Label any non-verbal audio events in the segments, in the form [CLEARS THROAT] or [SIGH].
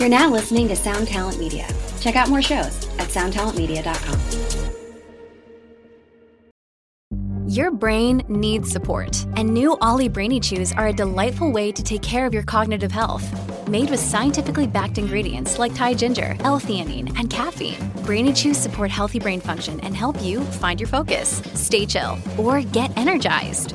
You're now listening to Sound Talent Media. Check out more shows at soundtalentmedia.com. Your brain needs support, and new OLLY Brainy Chews are a delightful way to take care of your cognitive health. Made with scientifically backed ingredients like Thai ginger, L-theanine, and caffeine, Brainy Chews support healthy brain function and help you find your focus, stay chill, or get energized.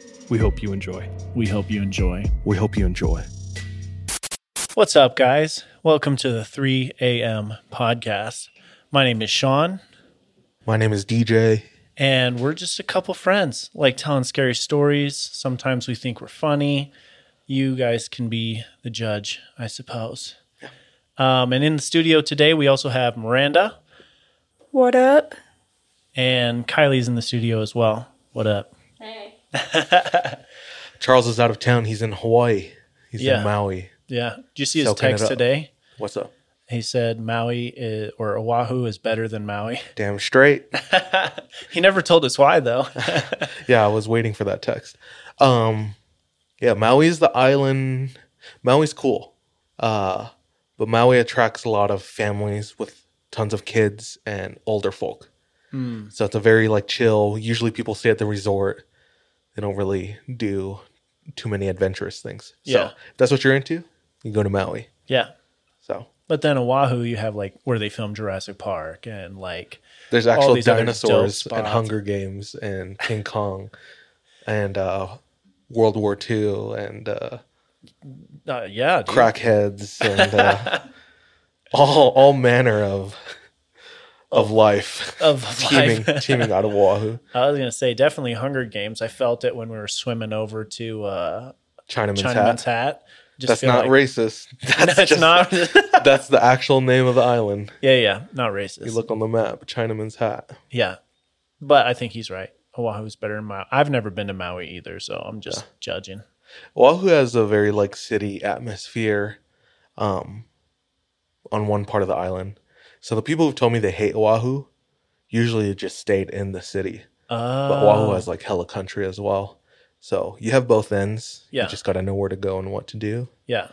We hope you enjoy. We hope you enjoy. We hope you enjoy. What's up, guys? Welcome to the 3 a.m. podcast. My name is Sean, My name is DJ. and we're just a couple friends, like telling scary stories. Sometimes we think we're funny. You guys can be the judge, I suppose. Um, and in the studio today, we also have Miranda, What up? and Kylie's in the studio as well. What up? [LAUGHS] Charles is out of town. He's in Hawaii. He's Yeah. in Maui. Yeah. Did you see his Soaking text today? What's up? He said Maui is, or Oahu is better than Maui. [LAUGHS] Damn straight. he never told us why, though. [LAUGHS] yeah, I was waiting for that text. Um, yeah, Maui's the island. Maui's cool. Uh, but Maui attracts a lot of families with tons of kids and older folk. So it's a very like chill. Usually people stay at the resort. They don't really do too many adventurous things. So Yeah. if that's what you're into, you go to Maui. yeah. So But then Oahu, you have like where they film Jurassic Park and like There's actual dinosaurs and. Hunger Games and King Kong and uh, World War II and uh, uh, yeah, dude. crackheads and uh, [LAUGHS] all all manner of of life of teaming [LAUGHS] life. teaming out of Oahu. [LAUGHS] I was gonna say definitely Hunger Games. I felt it when we were swimming over to uh, Chinaman's, Chinaman's hat. hat. Just That's not like- racist. [LAUGHS] That's just- not. That's the actual name of the island. yeah, yeah, not racist. You look on the map, Chinaman's hat. yeah, but I think he's right. Oahu's better than Maui. I've never been to Maui either, so I'm just judging. Oahu has a very like city atmosphere um on one part of the island. So the people who've told me they hate Oahu usually just stayed in the city. Uh, But Oahu has like hella country as well. So you have both ends. Yeah. You just gotta know where to go and what to do. yeah.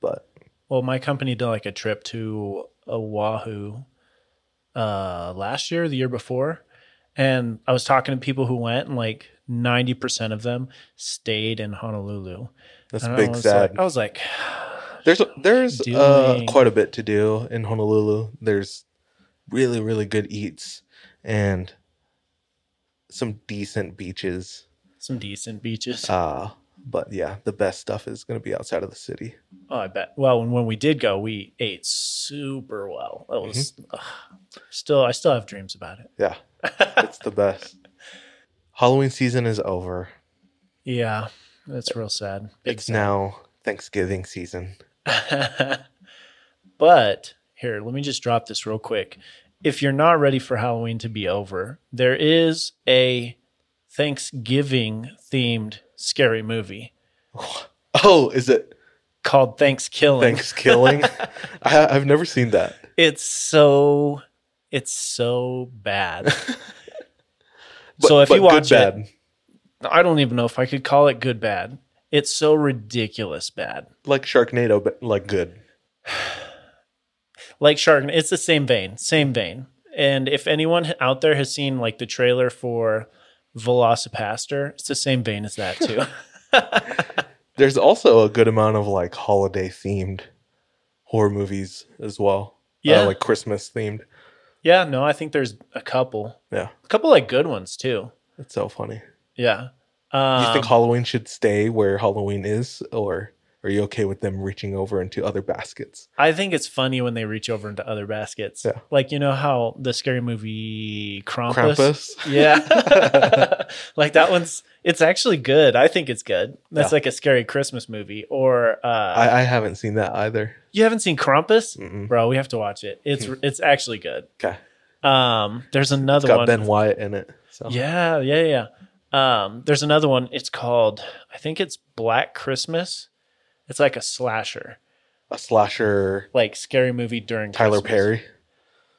But Well, my company did like a trip to Oahu uh, last year, the year before, and I was talking to people who went, and like ninety percent of them stayed in Honolulu. that's And I big was sad. Like, I was like, there's there's uh, quite a bit to do in Honolulu. There's really really good eats and some decent beaches. some decent beaches. Uh but yeah, the best stuff is going to be outside of the city. oh, I bet. Well, when, when we did go, we ate super well. It was Mm-hmm. still, I still have dreams about it. Yeah. it's the best. [LAUGHS] Halloween season is over. Yeah, that's real sad. Big it's sad. now Thanksgiving season. [LAUGHS] but here, let me just drop this real quick. If you're not ready for Halloween to be over, there is a Thanksgiving themed scary movie [LAUGHS] Oh, is it called Thanksgiving. Thanksgiving? [LAUGHS] I, I've never seen that. It's so it's so bad. But, so if you watch good, it, bad. I don't even know if I could call it good bad. It's so ridiculous bad. like Sharknado, but like good. [SIGHS] like Shark. It's the same vein, same vein. And if anyone out there has seen like the trailer for Velocipastor, it's the same vein as that too. [LAUGHS] [LAUGHS] There's also a good amount of like holiday themed horror movies as well. Yeah. uh, like Christmas themed. Yeah, no, I think there's a couple, Yeah, a couple like good ones too. it's so funny. Yeah. Um, you think Halloween should stay where Halloween is, or are you okay with them reaching over into other baskets? I think it's funny when they reach over into other baskets. Yeah. Like you know how the scary movie Krampus. Krampus. Yeah. [LAUGHS] [LAUGHS] like that one's it's actually good. I think it's good. That's Yeah. like a scary Christmas movie. Or uh I, I haven't seen that either. you haven't seen Krampus? Mm-mm. Bro, we have to watch it. It's it's actually good. Okay, Um there's another it's got one. Ben Wyatt in it. So Yeah, yeah, yeah. Um, there's another one. It's called, I think it's Black Christmas. It's like a slasher, a slasher. like scary movie during Tyler Christmas. Perry.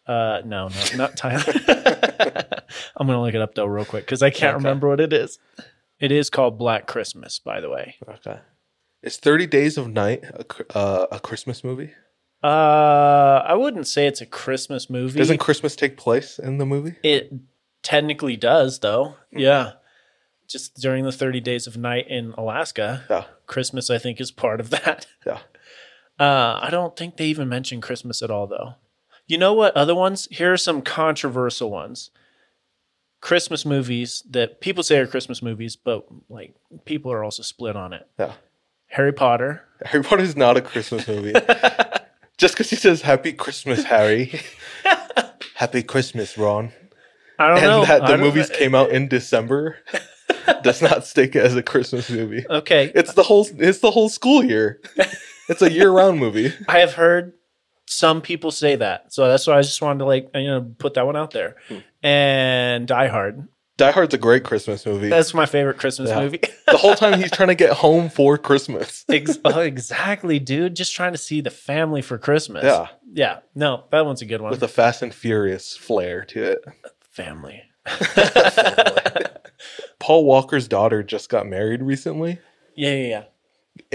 Uh, no, no, not Tyler. [LAUGHS] [LAUGHS] I'm gonna look it up though, real quick, because I can't Okay. remember what it is. It is called Black Christmas, by the way. Okay. Is Thirty Days of Night a, cr- uh, a Christmas movie? Uh, I wouldn't say it's a Christmas movie. Doesn't Christmas take place in the movie? it technically does, though. Yeah, just during the 30 days of night in Alaska. Yeah, Christmas, I think, is part of that. [LAUGHS] yeah. Uh, I don't think they even mention Christmas at all, though. You know what? Other ones? Here are some controversial ones. Christmas movies that people say are Christmas movies, but like people are also split on it. Yeah. Harry Potter. [LAUGHS] Harry Potter is not a Christmas movie. [LAUGHS] Just because he says "Happy Christmas, Harry," "Happy Christmas, Ron," I don't and know. that the movies came out in December, does not stick as a Christmas movie. Okay, It's the whole. It's the whole school year. It's a year-round movie. [LAUGHS] I have heard some people say that, so that's why I just wanted to like you know put that one out there. Hmm. And Die Hard. Die Hard's a great Christmas movie. That's my favorite Christmas Yeah. movie. the whole time he's trying to get home for Christmas. [LAUGHS] Ex- oh, exactly, dude. Just trying to see the family for Christmas. Yeah. yeah. No, that one's a good one. with a Fast and Furious flair to it. family. [LAUGHS] Paul Walker's daughter just got married recently, Yeah, yeah, yeah.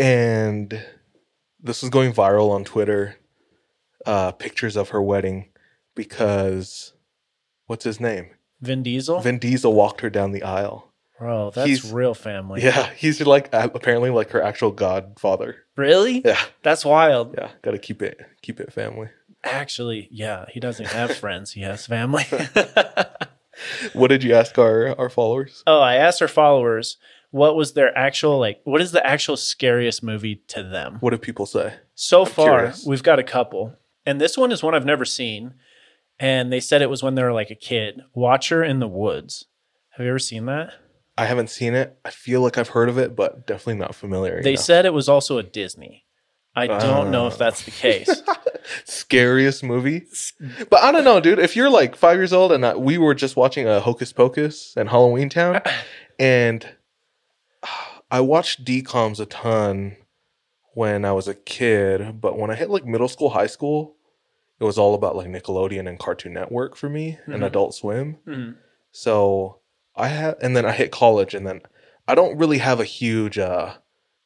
and this was going viral on Twitter. Uh, pictures of her wedding because what's his name? Vin Diesel. Vin Diesel walked her down the aisle. Bro, that's He's- real family. Yeah, he's like apparently like her actual godfather. Really? Yeah, That's wild. yeah, gotta keep it keep it family. Actually, yeah, he doesn't have [LAUGHS] friends. He has family. [LAUGHS] What did you ask our our followers? oh, I asked our followers what was their actual like what is the actual scariest movie to them? What do people say? So far, curious. we've got a couple. And this one is one I've never seen. And they said it was when they were like a kid. Watcher in the Woods. Have you ever seen that? I haven't seen it. I feel like I've heard of it, but definitely not familiar. They enough. said it was also a Disney. I don't know if Oh. that's the case. [LAUGHS] scariest movie. But I don't know, dude. If you're like five years old and uh, we were just watching a Hocus Pocus and Halloween Town, [LAUGHS] and I watched DComs a ton when I was a kid, but when I hit like middle school, high school, it was all about like Nickelodeon and Cartoon Network for me and Mhm. Adult Swim. Mhm. So I had, and then I hit college, and then I don't really have a huge, uh,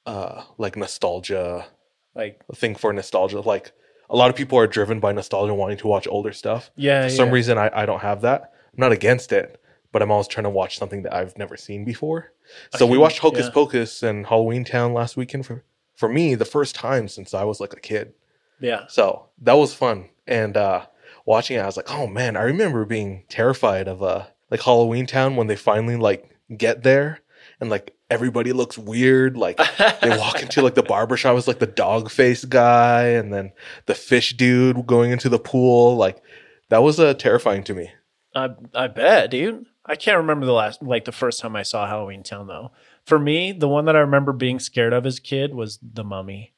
uh, like nostalgia Like, thing for nostalgia. Like a lot of people are driven by nostalgia, wanting to watch older stuff. yeah. For some yeah. reason, I, I don't have that. I'm not against it, but I'm always trying to watch something that I've never seen before. So we watched Hocus yeah. Pocus and Halloween Town last weekend for for me the first time since I was like a kid. Yeah. So that was fun. And uh watching it, I was like, oh man, I remember being terrified of uh like Halloween Town when they finally like get there and like everybody looks weird. Like [LAUGHS] they walk into like the barbershop is like the dog face guy and then the fish dude going into the pool. Like that was uh terrifying to me. I I bet, dude. I can't remember the last like the first time I saw Halloween Town though. For me, the one that I remember being scared of as a kid was The Mummy.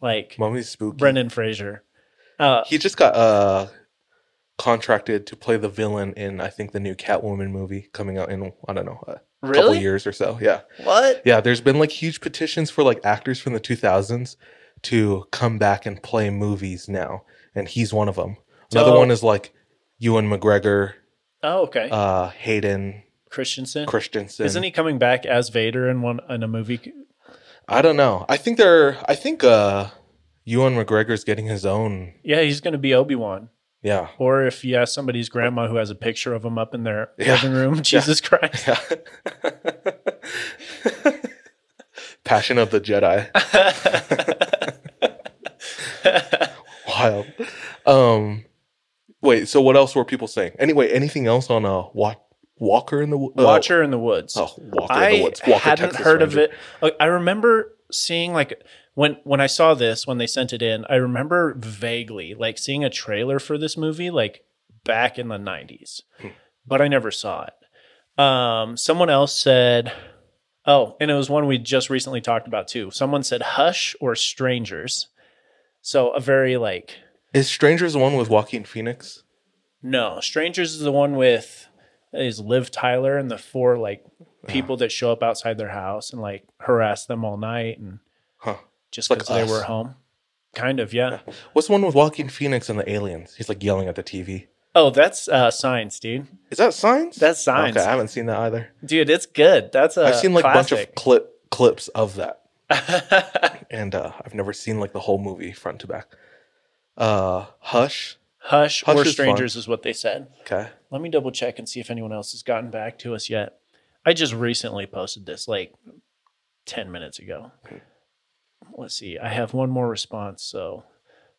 Like Mummy's spooky. Brendan Fraser. Uh He just got uh contracted to play the villain in I think the new Catwoman movie coming out in I don't know a couple years or so. Yeah. What? Yeah, there's been like huge petitions for like actors from the 2000s to come back and play movies now, and he's one of them. Another So- one is like Ewan McGregor, Oh, okay. uh, Hayden Christensen. Christensen. Isn't he coming back as Vader in one in a movie? I don't know. I think they're. I think uh, Ewan McGregor's getting his own. Yeah, he's going to be Obi Wan. Yeah. Or if you ask somebody's grandma who has a picture of him up in their Yeah. living room, [LAUGHS] Jesus Christ. Yeah. [LAUGHS] Passion of the Jedi. [LAUGHS] Wild. Um, wait. So what else were people saying? Anyway, anything else on uh, Wa- Walker in the Wo- uh, Watcher in the Woods. Oh, Walker in the Woods. Walker, hadn't Texas heard of it. I remember seeing like when when I saw this when they sent it in. I remember vaguely like seeing a trailer for this movie like back in the nineties, Hmm. but I never saw it. Um, someone else said, "Oh," and it was one we just recently talked about too. Someone said "Hush" or "Strangers." So a very like Is Strangers the one with Joaquin Phoenix? no, Strangers is the one with is Liv Tyler and the four like people that show up outside their house and like harass them all night and Just Like because they Us. were home. Kind of, yeah. What's the one with Walking Phoenix and the aliens? He's like yelling at the TV. Oh, that's uh Signs, dude. Is that Signs? That's Signs. Okay, I haven't seen that either. Dude, it's good. That's a I've seen like a bunch of clip clips of that, [LAUGHS] and uh, I've never seen like the whole movie front to back. Uh, Hush. Hush, Hush or is fun. Strangers is what they said. Okay. Let me double check and see if anyone else has gotten back to us yet. I just recently posted this like 10 minutes ago. Let's see. I have one more response, so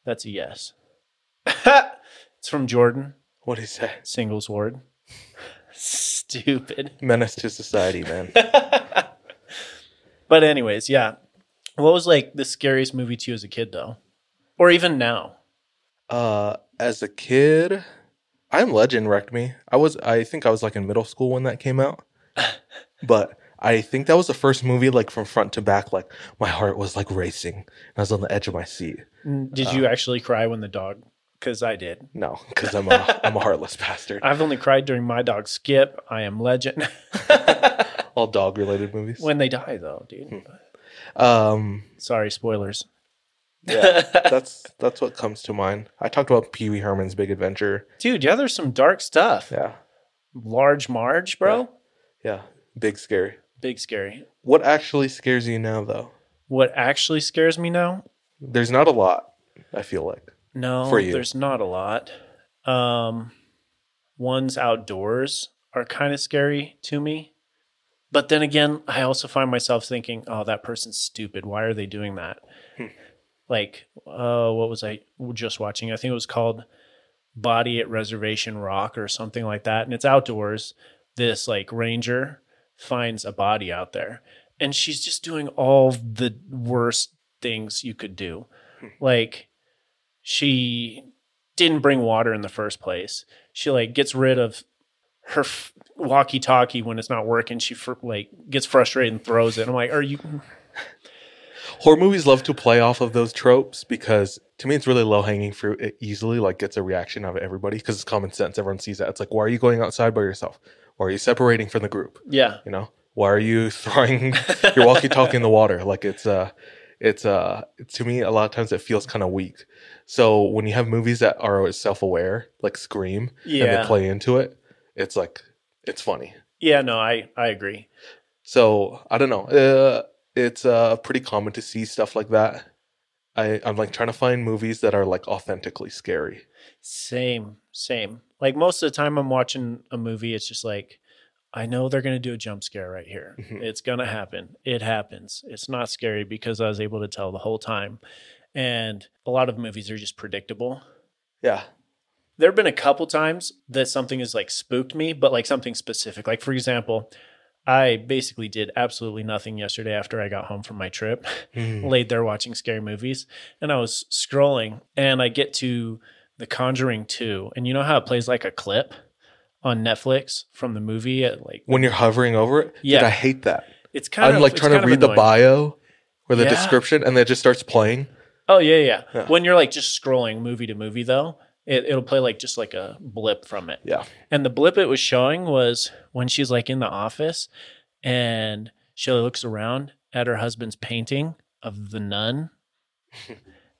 that's a yes. [LAUGHS] it's from Jordan, What is that? singles ward. [LAUGHS] Stupid. Menace to society, man. [LAUGHS] But anyways, yeah. What was like the scariest movie to you as a kid though? Or even now? uh, as a kid, I'm Legend wrecked me. I was, I think I was like in middle school when that came out, but I think that was the first movie like from front to back. Like my heart was like racing. I was on the edge of my seat. Did Uh. you actually cry when the dog cuz I did. No, because I'm a, I'm a heartless bastard. I've only cried during my dog Skip. I am legend. [LAUGHS] All dog related movies. when they die though, dude. Um, Sorry, spoilers. yeah, that's that's what comes to mind. I talked about Pee Wee Herman's Big Adventure. Dude, yeah, there's some dark stuff. Yeah, Large Marge, bro. yeah, big scary. Big scary. What actually scares you now, though? What actually scares me now? There's not a lot. I feel like. No, For you. there's not a lot. Um, ones outdoors are kind of scary to me. But then again, I also find myself thinking, oh, that person's stupid. Why are they doing that? Like, uh, what was I just watching? I think it was called Body at Reservation Rock or something like that. And it's outdoors. This like ranger finds a body out there and she's just doing all the worst things you could do. Hmm. Like, she didn't bring water in the first place. She like gets rid of her f- walkie-talkie when it's not working. She fr- like gets frustrated and throws it. I'm like, are you? [LAUGHS] Horror movies love to play off of those tropes because to me it's really low hanging fruit. It easily like gets a reaction out of everybody because it's common sense. Everyone sees that. It's like, why are you going outside by yourself? Why are you separating from the group? Yeah, You know, why are you throwing [LAUGHS] your walkie-talkie in the water? Like it's uh it's uh to me a lot of times it feels kind of weak. So when you have movies that are self-aware, like Scream, and Yeah. they play into it, it's like it's funny. yeah. No, I I agree. So I don't know. Uh, it's uh pretty common to see stuff like that. I I'm like trying to find movies that are like authentically scary. Same, same. Like most of the time, I'm watching a movie. It's just like I know they're gonna do a jump scare right here. Mhm. It's gonna happen. It happens. It's not scary because I was able to tell the whole time. And a lot of movies are just predictable. Yeah. there have been a couple times that something has like spooked me, but like something specific. Like for example, I basically did absolutely nothing yesterday after I got home from my trip, Mm. laid there watching scary movies, and I was scrolling and I get to The Conjuring 2, and you know how it plays like a clip on Netflix from the movie at like When you're hovering over it, Yeah. Dude, I hate that. it's kind I'm of like trying to read the bio or the Yeah. description, and then it just starts playing. Oh yeah, yeah, Yeah. When you're like just scrolling movie to movie though, it, it'll play like just like a blip from it. Yeah. And the blip it was showing was when she's like in the office and she looks around at her husband's painting of the nun. [LAUGHS]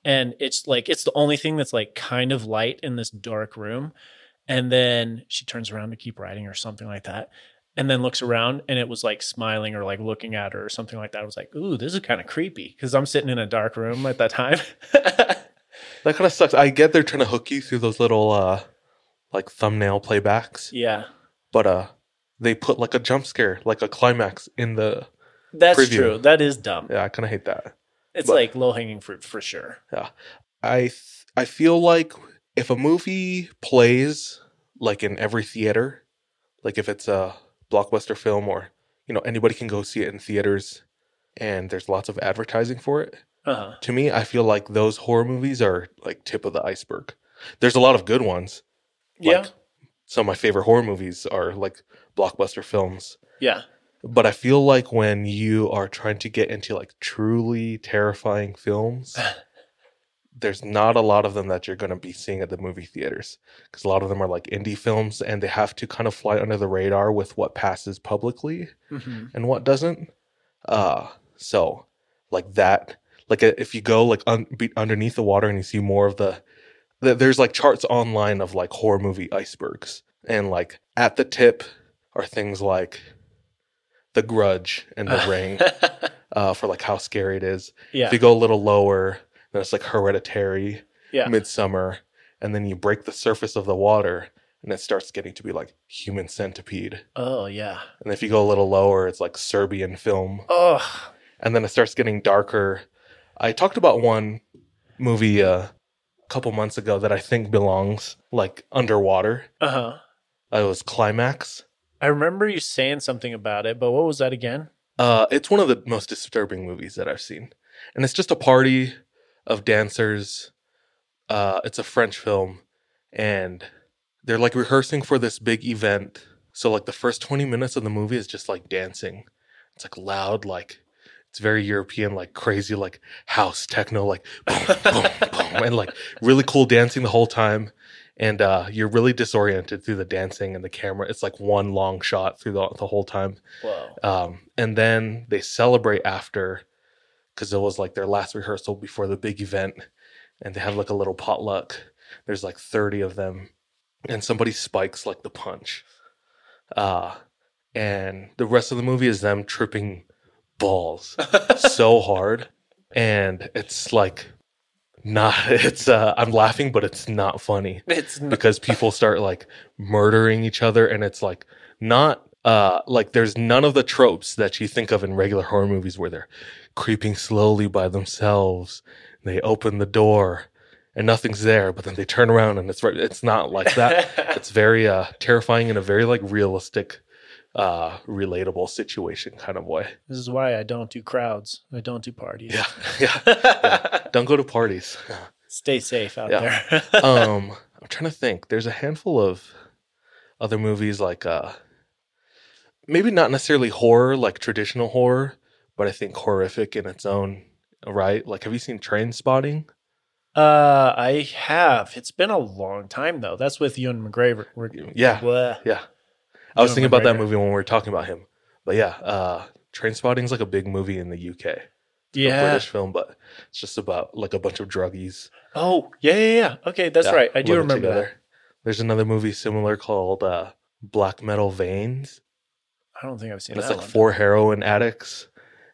and it's like it's the only thing that's like kind of light in this dark room. And then she turns around to keep writing or something like that. And then looks around and it was like smiling or like looking at her or something like that. I was like, ooh, this is kind of creepy because I'm sitting in a dark room at that time. [LAUGHS] That kind of sucks. I get they're trying to hook you through those little uh like thumbnail playbacks, yeah. but uh they put like a jump scare, like a climax in the That's Preview. true. That is dumb. yeah, I kind of hate that. It's but- like low hanging fruit for sure. Yeah. I th- I feel like if a movie plays like in every theater, like if it's a blockbuster film or you know anybody can go see it in theaters and there's lots of advertising for it. Uh-huh. To me, I feel like those horror movies are like tip of the iceberg. There's a lot of good ones. Yeah. Some of my favorite horror movies are like blockbuster films. Yeah. But I feel like when you are trying to get into like truly terrifying films, [SIGHS] there's not a lot of them that you're going to be seeing at the movie theaters because a lot of them are like indie films and they have to kind of fly under the radar with what passes publicly hmm and what doesn't. Uh, so like that, like if you go like un- be underneath the water and you see more of the, the, there's like charts online of like horror movie icebergs, and like at the tip are things like The Grudge and The [LAUGHS] Ring, uh, for like how scary it is. yeah. If you go a little lower, then it's like Hereditary, Yeah. Midsommar, and then you break the surface of the water. And it starts getting to be like human centipede. oh yeah. And if you go a little lower, it's like Serbian film. Oh. And then it starts getting darker. I talked about one movie uh, a couple months ago that I think belongs like underwater. Uh huh. Uh, it was Climax. I remember you saying something about it, but what was that again? Uh, it's one of the most disturbing movies that I've seen. And it's just a party of dancers. Uh, it's a French film. And they're like rehearsing for this big event. So, like, the first 20 minutes of the movie is just like dancing. It's like loud, like, it's very European, like crazy, like house techno, like boom, boom, boom, and like really cool dancing the whole time. And uh, you're really disoriented through the dancing and the camera. It's like one long shot through the, the whole time. Whoa. Um, and then they celebrate after because it was like their last rehearsal before the big event. And they have like a little potluck. There's like 30 of them. And somebody spikes like the punch. Uh, and the rest of the movie is them tripping balls [LAUGHS] so hard. And it's like, not, [LAUGHS] it's, uh, I'm laughing, but it's not funny. It's n- because people start like murdering each other and it's like not uh like there's none of the tropes that you think of in regular horror movies where they're creeping slowly by themselves they open the door and nothing's there but then they turn around and it's right it's not like that. [LAUGHS] It's very uh terrifying in a very like realistic uh relatable situation kind of way this is why I don't do crowds. I don't do parties. yeah [LAUGHS] yeah, yeah. don't go to parties Stay safe out Yeah. there. [LAUGHS] um [LAUGHS] i'm trying to think there's a handful of other movies like uh maybe not necessarily horror like traditional horror but i think horrific in its own right like have you seen Trainspotting uh, I have. It's been a long time though. That's with Ewan McGregor. Yeah. Blah. yeah i was thinking about that movie when we were talking about him but yeah uh Trainspotting's like a big movie in the uk It's a Yeah. british film but it's just about like a bunch of druggies Oh, yeah, yeah, yeah. Okay, that's Yeah, right. I do remember together. there's another movie similar called uh black metal veins. I don't think I've seen and it's like one. four heroin addicts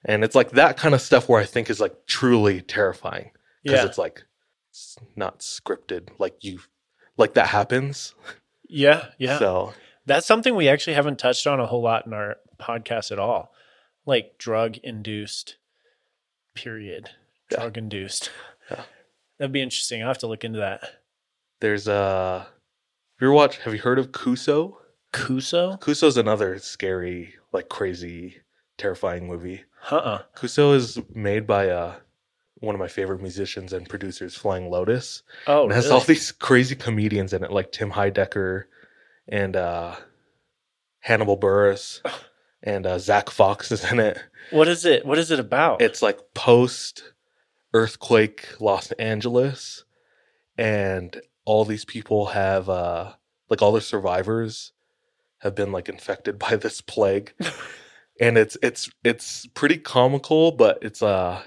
and it's like that kind of stuff where i think is like truly terrifying because Yeah. it's like it's not scripted like you like that happens Yeah, yeah. so That's something we actually haven't touched on a whole lot in our podcast at all. Like drug induced, period. Yeah. Drug induced. Yeah. That'd be interesting. I'll have to look into that. there's uh have you ever watched have you heard of kuso Kuso? kuso's another scary like crazy terrifying movie Uh uh kuso is made by uh one of my favorite musicians and producers flying lotus Oh, it has really? all these crazy comedians in it, like Tim Heidecker and uh, Hannibal Buress and uh, Zach Fox is in it. what is it? What is it about? It's like post earthquake Los Angeles, and all these people have uh, like all the survivors have been like infected by this plague, [LAUGHS] and it's it's it's pretty comical, but it's uh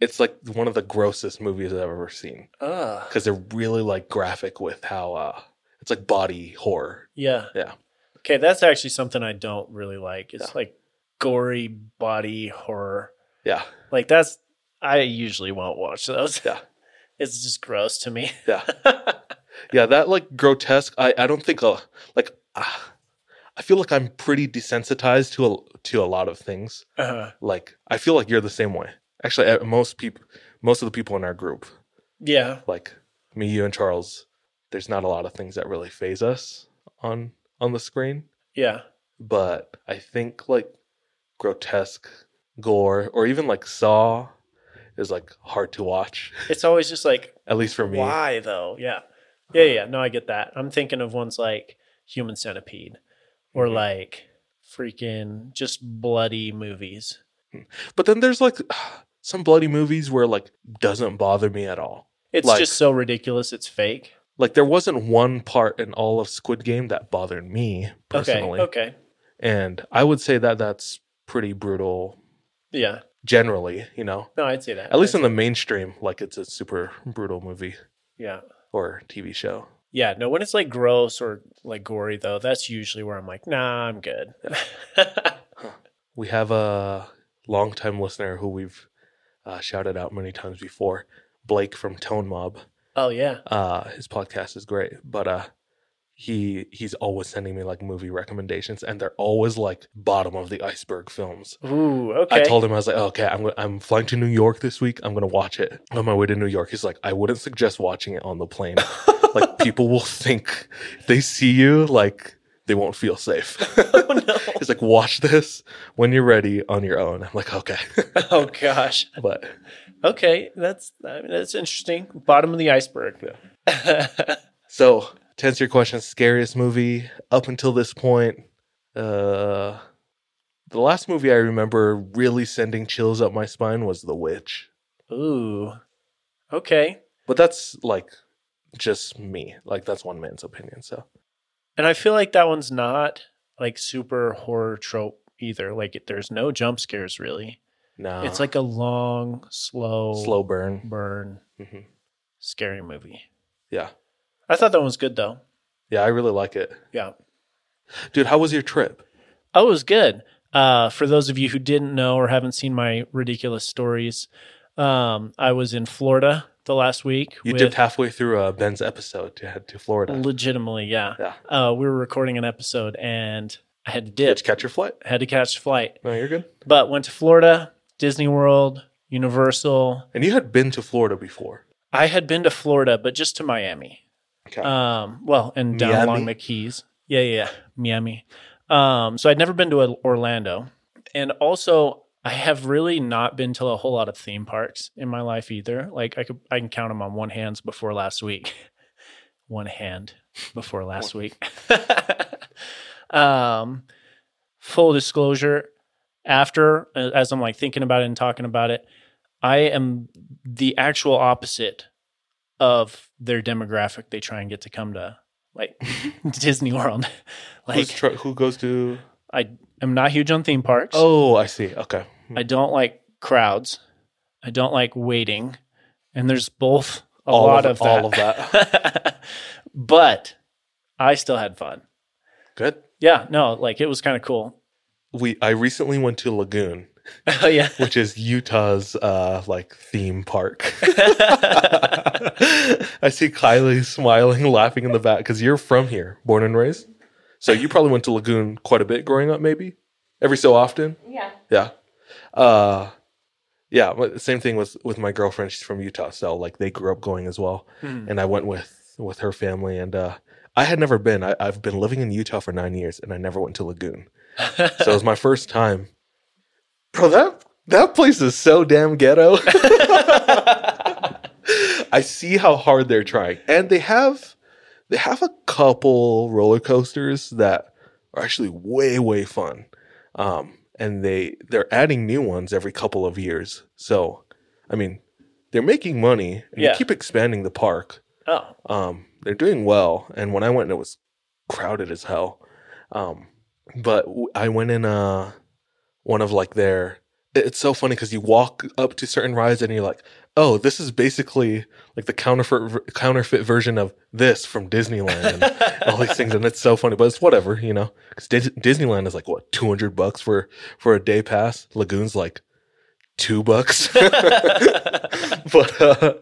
it's like one of the grossest movies I've ever seen because they're really like graphic with how uh it's like body horror. Yeah. Yeah. Okay, that's actually something I don't really like. It's Yeah. like gory body horror. Yeah. Like that's I usually won't watch those. Yeah. [LAUGHS] It's just gross to me. Yeah. [LAUGHS] Yeah, that like grotesque I I don't think uh like uh, I feel like I'm pretty desensitized to a, to a lot of things. uh, Like I feel like you're the same way. Actually, uh, most people most of the people in our group, yeah. like me, you and Charles there's not a lot of things that really phase us on on the screen. Yeah. But I think like grotesque gore or even like Saw is like hard to watch. [LAUGHS] It's always just like, At least for me. why though? Yeah. Yeah, yeah. No, I get that. I'm thinking of ones like Human Centipede or Mhm. like freaking just bloody movies. But then there's like [SIGHS] some bloody movies where like doesn't bother me at all. It's Like- just so ridiculous. It's fake. Like there wasn't one part in all of Squid Game that bothered me personally. Okay. Okay. And I would say that that's pretty brutal Yeah. generally, you know. No, I'd say that. At least I'd in the mainstream, like it's a super brutal movie Yeah. or TV show. Yeah. No, when it's like gross or like gory though, that's usually where I'm like, nah, I'm good. [LAUGHS] We have a longtime listener who we've uh, shouted out many times before, Blake from Tone Mob. Oh yeah. Uh, his podcast is great, but uh, he he's always sending me like movie recommendations, and they're always like bottom of the iceberg films. Ooh, okay. I told him I was like, okay, I'm I'm flying to New York this week. I'm gonna watch it on my way to New York. He's like, I wouldn't suggest watching it on the plane. [LAUGHS] like people will think they see you like they won't feel safe. [LAUGHS] oh no. [LAUGHS] He's like, watch this when you're ready on your own. I'm like, okay, oh gosh. but Okay, that's I mean, that's interesting. Bottom of the iceberg. [LAUGHS] so to answer your question, scariest movie up until this point, uh, the last movie I remember really sending chills up my spine was The Witch. Ooh. Okay. But that's like just me. Like that's one man's opinion. So And I feel like that one's not like super horror trope either. Like there's no jump scares really. No, It's like a long, slow, slow burn. burn, hmm scary movie. Yeah, I thought that one was good though. yeah, I really like it, Yeah. dude. How was your trip? Oh, it was good. Uh, for those of you who didn't know or haven't seen my ridiculous stories, um, I was in Florida the last week. You with- dipped halfway through uh, Ben's episode to head to Florida. legitimately, yeah. Yeah. Uh, we were recording an episode and I had to Did dip, you catch your flight? had to catch flight, No, you're good. but went to Florida, Disney World, Universal. And you had been to Florida before. I had been to Florida, but just to Miami. Okay. Um, well, and down Miami? along the Keys. Yeah, yeah, yeah. Miami. Um, so I'd never been to Orlando. And also I have really not been to a whole lot of theme parks in my life either. Like I could I can count them on one hand before last week. [LAUGHS] one hand before last week. [LAUGHS] um full disclosure, after as I'm like thinking about it and talking about it, I am the actual opposite of their demographic they try and get to come to like [LAUGHS] Disney World. Like tr- who goes to? I am not huge on theme parks. Oh, I see. Okay. I don't like crowds. I don't like waiting. And there's both a All lot of- of, all of that. [LAUGHS] but I still had fun. Good. Yeah, no, like it was kind of cool. We I recently went to Lagoon, [LAUGHS] Oh yeah. which is Utah's uh like theme park. [LAUGHS] I see Kylie smiling, laughing in the back because you're from here, born and raised. So you probably went to Lagoon quite a bit growing up, maybe every so often. Yeah. Yeah. Uh yeah, same thing with with my girlfriend. She's from Utah, so like they grew up going as well. Hmm. And I went with with her family, and uh I had never been. I, I've been living in Utah for nine years, and I never went to Lagoon. So it was my first time. Bro, that that place is so damn ghetto. [LAUGHS] I see how hard they're trying, and they have they have a couple roller coasters that are actually way way fun. Um, and they they're adding new ones every couple of years. So, I mean, they're making money and Yeah. they keep expanding the park. oh. Um, they're doing well. And when I went, it was crowded as hell. Um, but I went in uh one of like their. It's so funny because you walk up to certain rides and you're like, oh, this is basically like the counterfeit counterfeit version of this from Disneyland and all these things, and it's so funny. But it's whatever, you know, because Disneyland is like what two hundred bucks for for a day pass. Lagoon's like two bucks. [LAUGHS] but uh,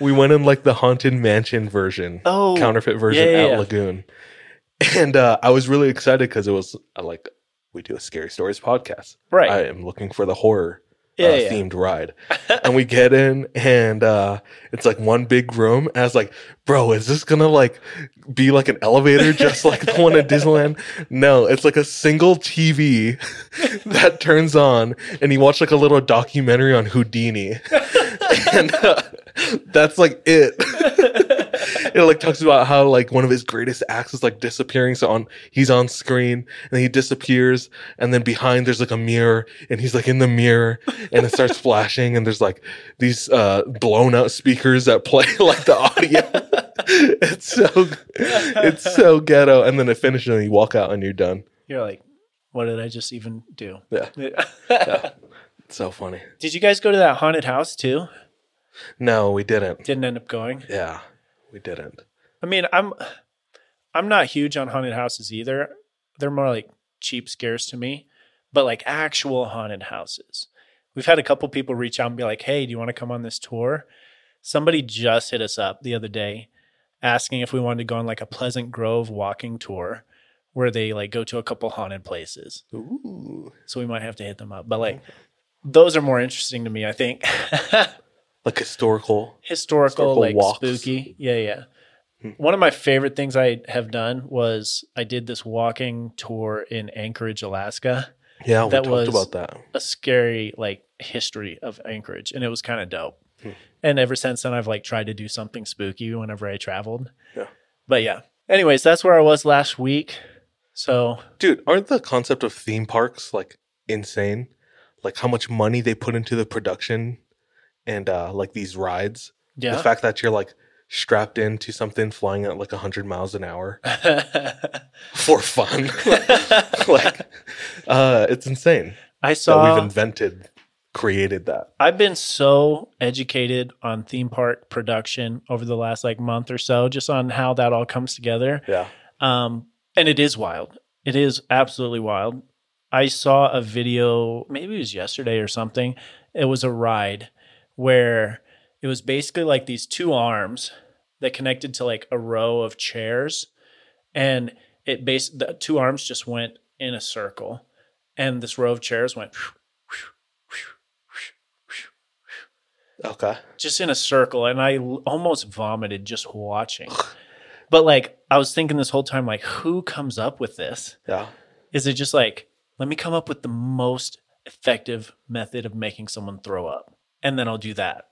we went in like the haunted mansion version, Oh. counterfeit version yeah, yeah, at yeah. Lagoon, and uh, I was really excited because it was uh, like we do a scary stories podcast. Right. I am looking for the horror Yeah, uh, yeah. themed ride. [LAUGHS] and we get in and uh it's like one big room. And I was like, bro, is this gonna like be like an elevator just like the one at Disneyland? No, it's like a single TV [LAUGHS] that turns on and you watch like a little documentary on Houdini. [LAUGHS] and uh, that's like it. [LAUGHS] it like talks about how like one of his greatest acts is like disappearing. So on he's on screen and he disappears, and then behind there's like a mirror, and he's like in the mirror, and it starts [LAUGHS] flashing, and there's like these uh blown out speakers that play [LAUGHS] like the audio. it's so it's so ghetto, and then it finishes and you walk out and you're done. You're like, what did I just even do? Yeah, it's so funny. Did you guys go to that haunted house too? No, we didn't. Didn't end up going. Yeah, we didn't. I mean, I'm I'm not huge on haunted houses either. They're more like cheap scares to me, but like actual haunted houses. We've had a couple people reach out and be like, "Hey, do you want to come on this tour?" Somebody just hit us up the other day asking if we wanted to go on like a Pleasant Grove walking tour where they like go to a couple haunted places. Ooh, So we might have to hit them up. But like those are more interesting to me, I think. [LAUGHS] like historical. historical, Historical like walks. spooky. Yeah, yeah. Hmm. One of my favorite things I have done was I did this walking tour in Anchorage, Alaska. Yeah, we That talked was- about that. A scary like history of Anchorage, and it was kind of dope. Hmm. And ever since then, I've like tried to do something spooky whenever I traveled. Yeah. But yeah. Anyways, that's where I was last week. So Dude, aren't the concept of theme parks like insane? Like how much money they put into the production and uh like these rides. yeah, The fact that you're like strapped into something flying at like 100 miles an hour [LAUGHS] for fun. [LAUGHS] like uh it's insane I that saw. we've invented created that. I've been so educated on theme park production over the last like month or so, just on how that all comes together. Yeah. Um, and it is wild. It is absolutely wild. I saw a video, maybe it was yesterday or something. It was a ride where it was basically like these two arms that connected to like a row of chairs, and it base the two arms just went in a circle, and this row of chairs went Okay. just in a circle and i almost vomited just watching. but like I was thinking this whole time like who comes up with this? Yeah. Is it just like let me come up with the most effective method of making someone throw up and then I'll do that.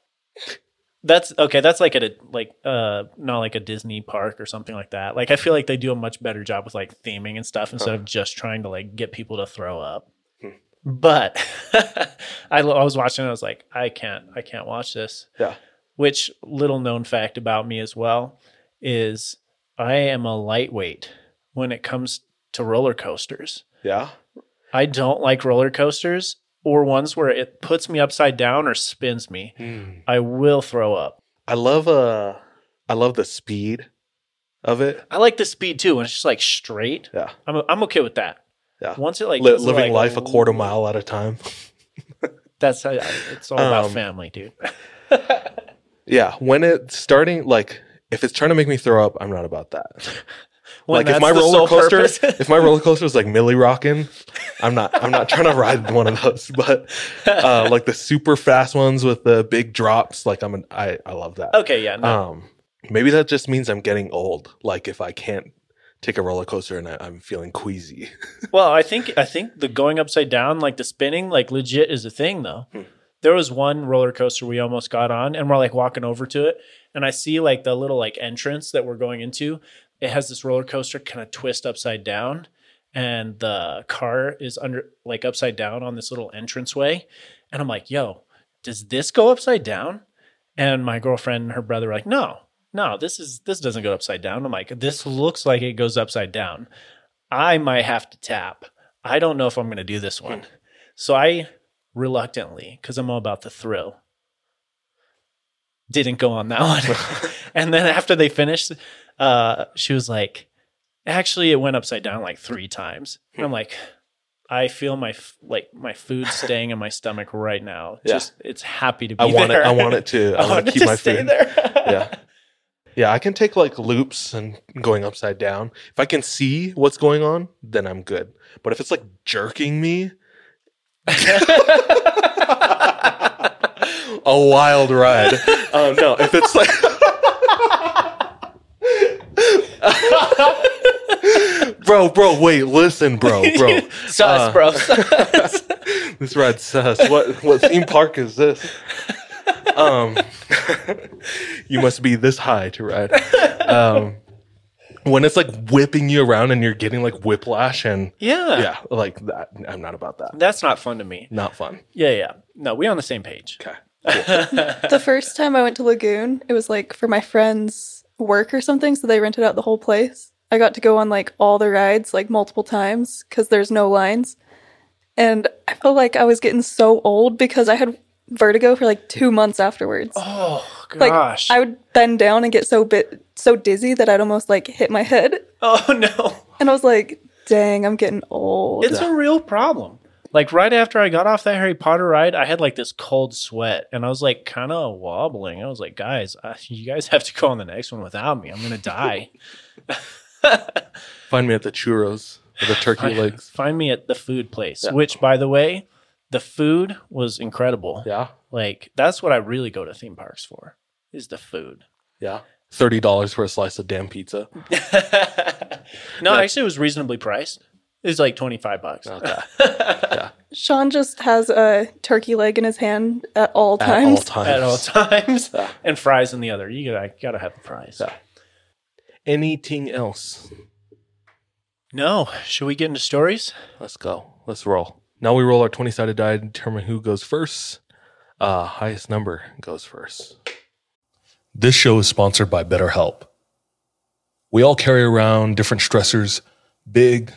That's okay, that's like at a like uh not like a Disney park or something like that. Like I feel like they do a much better job with like theming and stuff instead of just trying to like get people to throw up. But [LAUGHS] I, I was watching and I was like I can't I can't watch this Yeah. which little known fact about me as well is I am a lightweight when it comes to roller coasters. Yeah. I don't like roller coasters or ones where it puts me upside down or spins me. I will throw up. I love uh I love the speed of it. I like the speed too when it's just like straight. Yeah. I'm I'm okay with that. Yeah. Once it like Li- living like, life a quarter mile at a time. [LAUGHS] That's how, it's all about Um, family, dude. [LAUGHS] Yeah, when it's starting, like if it's trying to make me throw up, I'm not about that. [LAUGHS] Like if my roller coaster, [LAUGHS] if my roller coaster is like Milly rocking, I'm not. I'm not trying to ride [LAUGHS] one of those. But uh, like the super fast ones with the big drops, like I'm. An, I I love that. okay, yeah, no. Um, maybe that just means I'm getting old. Like if I can't take a roller coaster and I, I'm feeling queasy. [LAUGHS] Well, I think I think the going upside down, like the spinning, like legit is a thing though. There was one roller coaster we almost got on, and we're like walking over to it, and I see like the little like entrance that we're going into. It has this roller coaster kind of twist upside down, and the car is under like upside down on this little entranceway. And I'm like, "Yo, does this go upside down?" And my girlfriend and her brother were like, "No, no, this is this doesn't go upside down." I'm like, "This looks like it goes upside down." I might have to tap. I don't know if I'm going to do this one. Hmm. So I reluctantly, because I'm all about the thrill, didn't go on that one. [LAUGHS] and then after they finished, uh, she was like, actually, it went upside down like three times. And I'm like, I feel my f- like my food [LAUGHS] staying in my stomach right now. Yeah. Just it's happy to be I want there. it. I want it to. [LAUGHS] I, want want to keep to my stay food. there. yeah. Yeah, I can take like loops and going upside down. If I can see what's going on, then I'm good. But if it's like jerking me, a wild ride. Oh no, if it's like Bro, bro, wait, listen, bro, bro. [LAUGHS] Sus, Uh, bro. [LAUGHS] This ride sus. What what theme park is this? Um [LAUGHS] you must be this high to ride. Um when it's like whipping you around and you're getting like whiplash and yeah. yeah, like that. I'm not about that. That's not fun to me. Not fun. Yeah, yeah. No, we on the same page. Okay. [LAUGHS] The first time I went to Lagoon, it was like for my friend's work or something, so they rented out the whole place. I got to go on like all the rides like multiple times because there's no lines. And I felt like I was getting so old because I had vertigo for like two months afterwards. Oh like gosh. I would bend down and get so bit so dizzy that I'd almost like hit my head. oh [LAUGHS] no. And I was like, dang, I'm getting old. It's a real problem. Like right after I got off that Harry Potter ride, I had like this cold sweat and I was like kind of wobbling. I was like, guys, uh, you guys have to go on the next one without me. I'm going to die. Find me at the churros or the turkey legs. [LAUGHS] Find me at the food place, which by the way, the food was incredible. Yeah. Like that's what I really go to theme parks for is the food. Yeah. Thirty dollars for a slice of damn pizza. [LAUGHS] No, actually it was reasonably priced. It was like 25 bucks. Okay. [LAUGHS] Sean just has a turkey leg in his hand at all At times. all times. At all times. and fries in the other. You gotta, gotta have the fries. Yeah. Anything else? No. Should we get into stories? Let's go. Let's roll. Now we roll our 20 sided die to determine who goes first. Uh, highest number goes first. This show is sponsored by BetterHelp. We all carry around different stressors, big and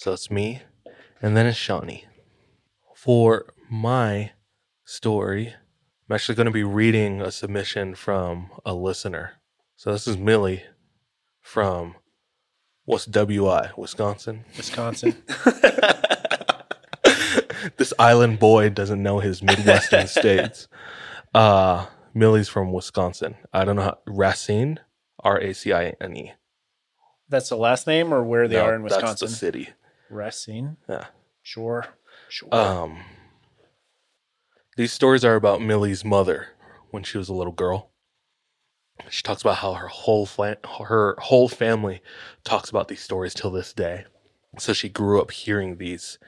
So it's me, and then it's Shawnee. For my story, I'm actually going to be reading a submission from a listener. So this is Milly from what's WI, Wisconsin. Wisconsin. [LAUGHS] this island boy doesn't know his Midwestern [LAUGHS] states. Uh, Milly's from Wisconsin. I don't know how, Racine, R A C I N E. That's the last name or where they No, are in Wisconsin? That's the city. Racine. Yeah. Sure. Sure. Um, these stories are about Milly's mother when she was a little girl. She talks about how her whole her whole family talks about these stories till this day. So she grew up hearing these,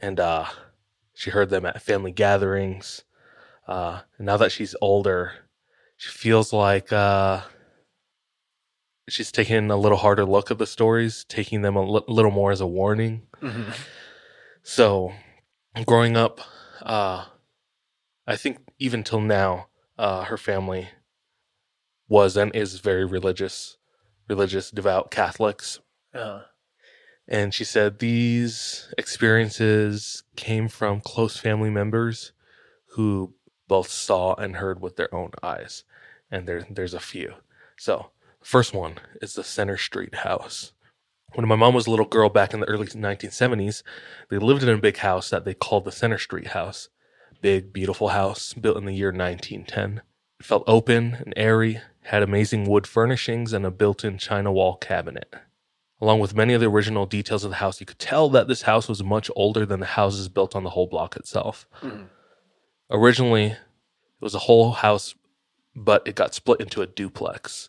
and uh, she heard them at family gatherings. Uh, and now that she's older, she feels like uh, she's taking a little harder look at the stories, taking them a little more as a warning. Mhm. So, growing up, uh, I think even till now, uh, her family was and is very religious, religious, devout Catholics. Uh, And she said these experiences came from close family members who both saw and heard with their own eyes. And there, there's a few. So, first one is the Center Street house. When my mom was a little girl back in the early 1970s, they lived in a big house that they called the Center Street house. big, beautiful house built in the year 1910. It felt open and airy, had amazing wood furnishings and a built in china wall cabinet. Along with many of the original details of the house, you could tell that this house was much older than the houses built on the whole block itself. Hmm. Originally, it was a whole house, but it got split into a duplex.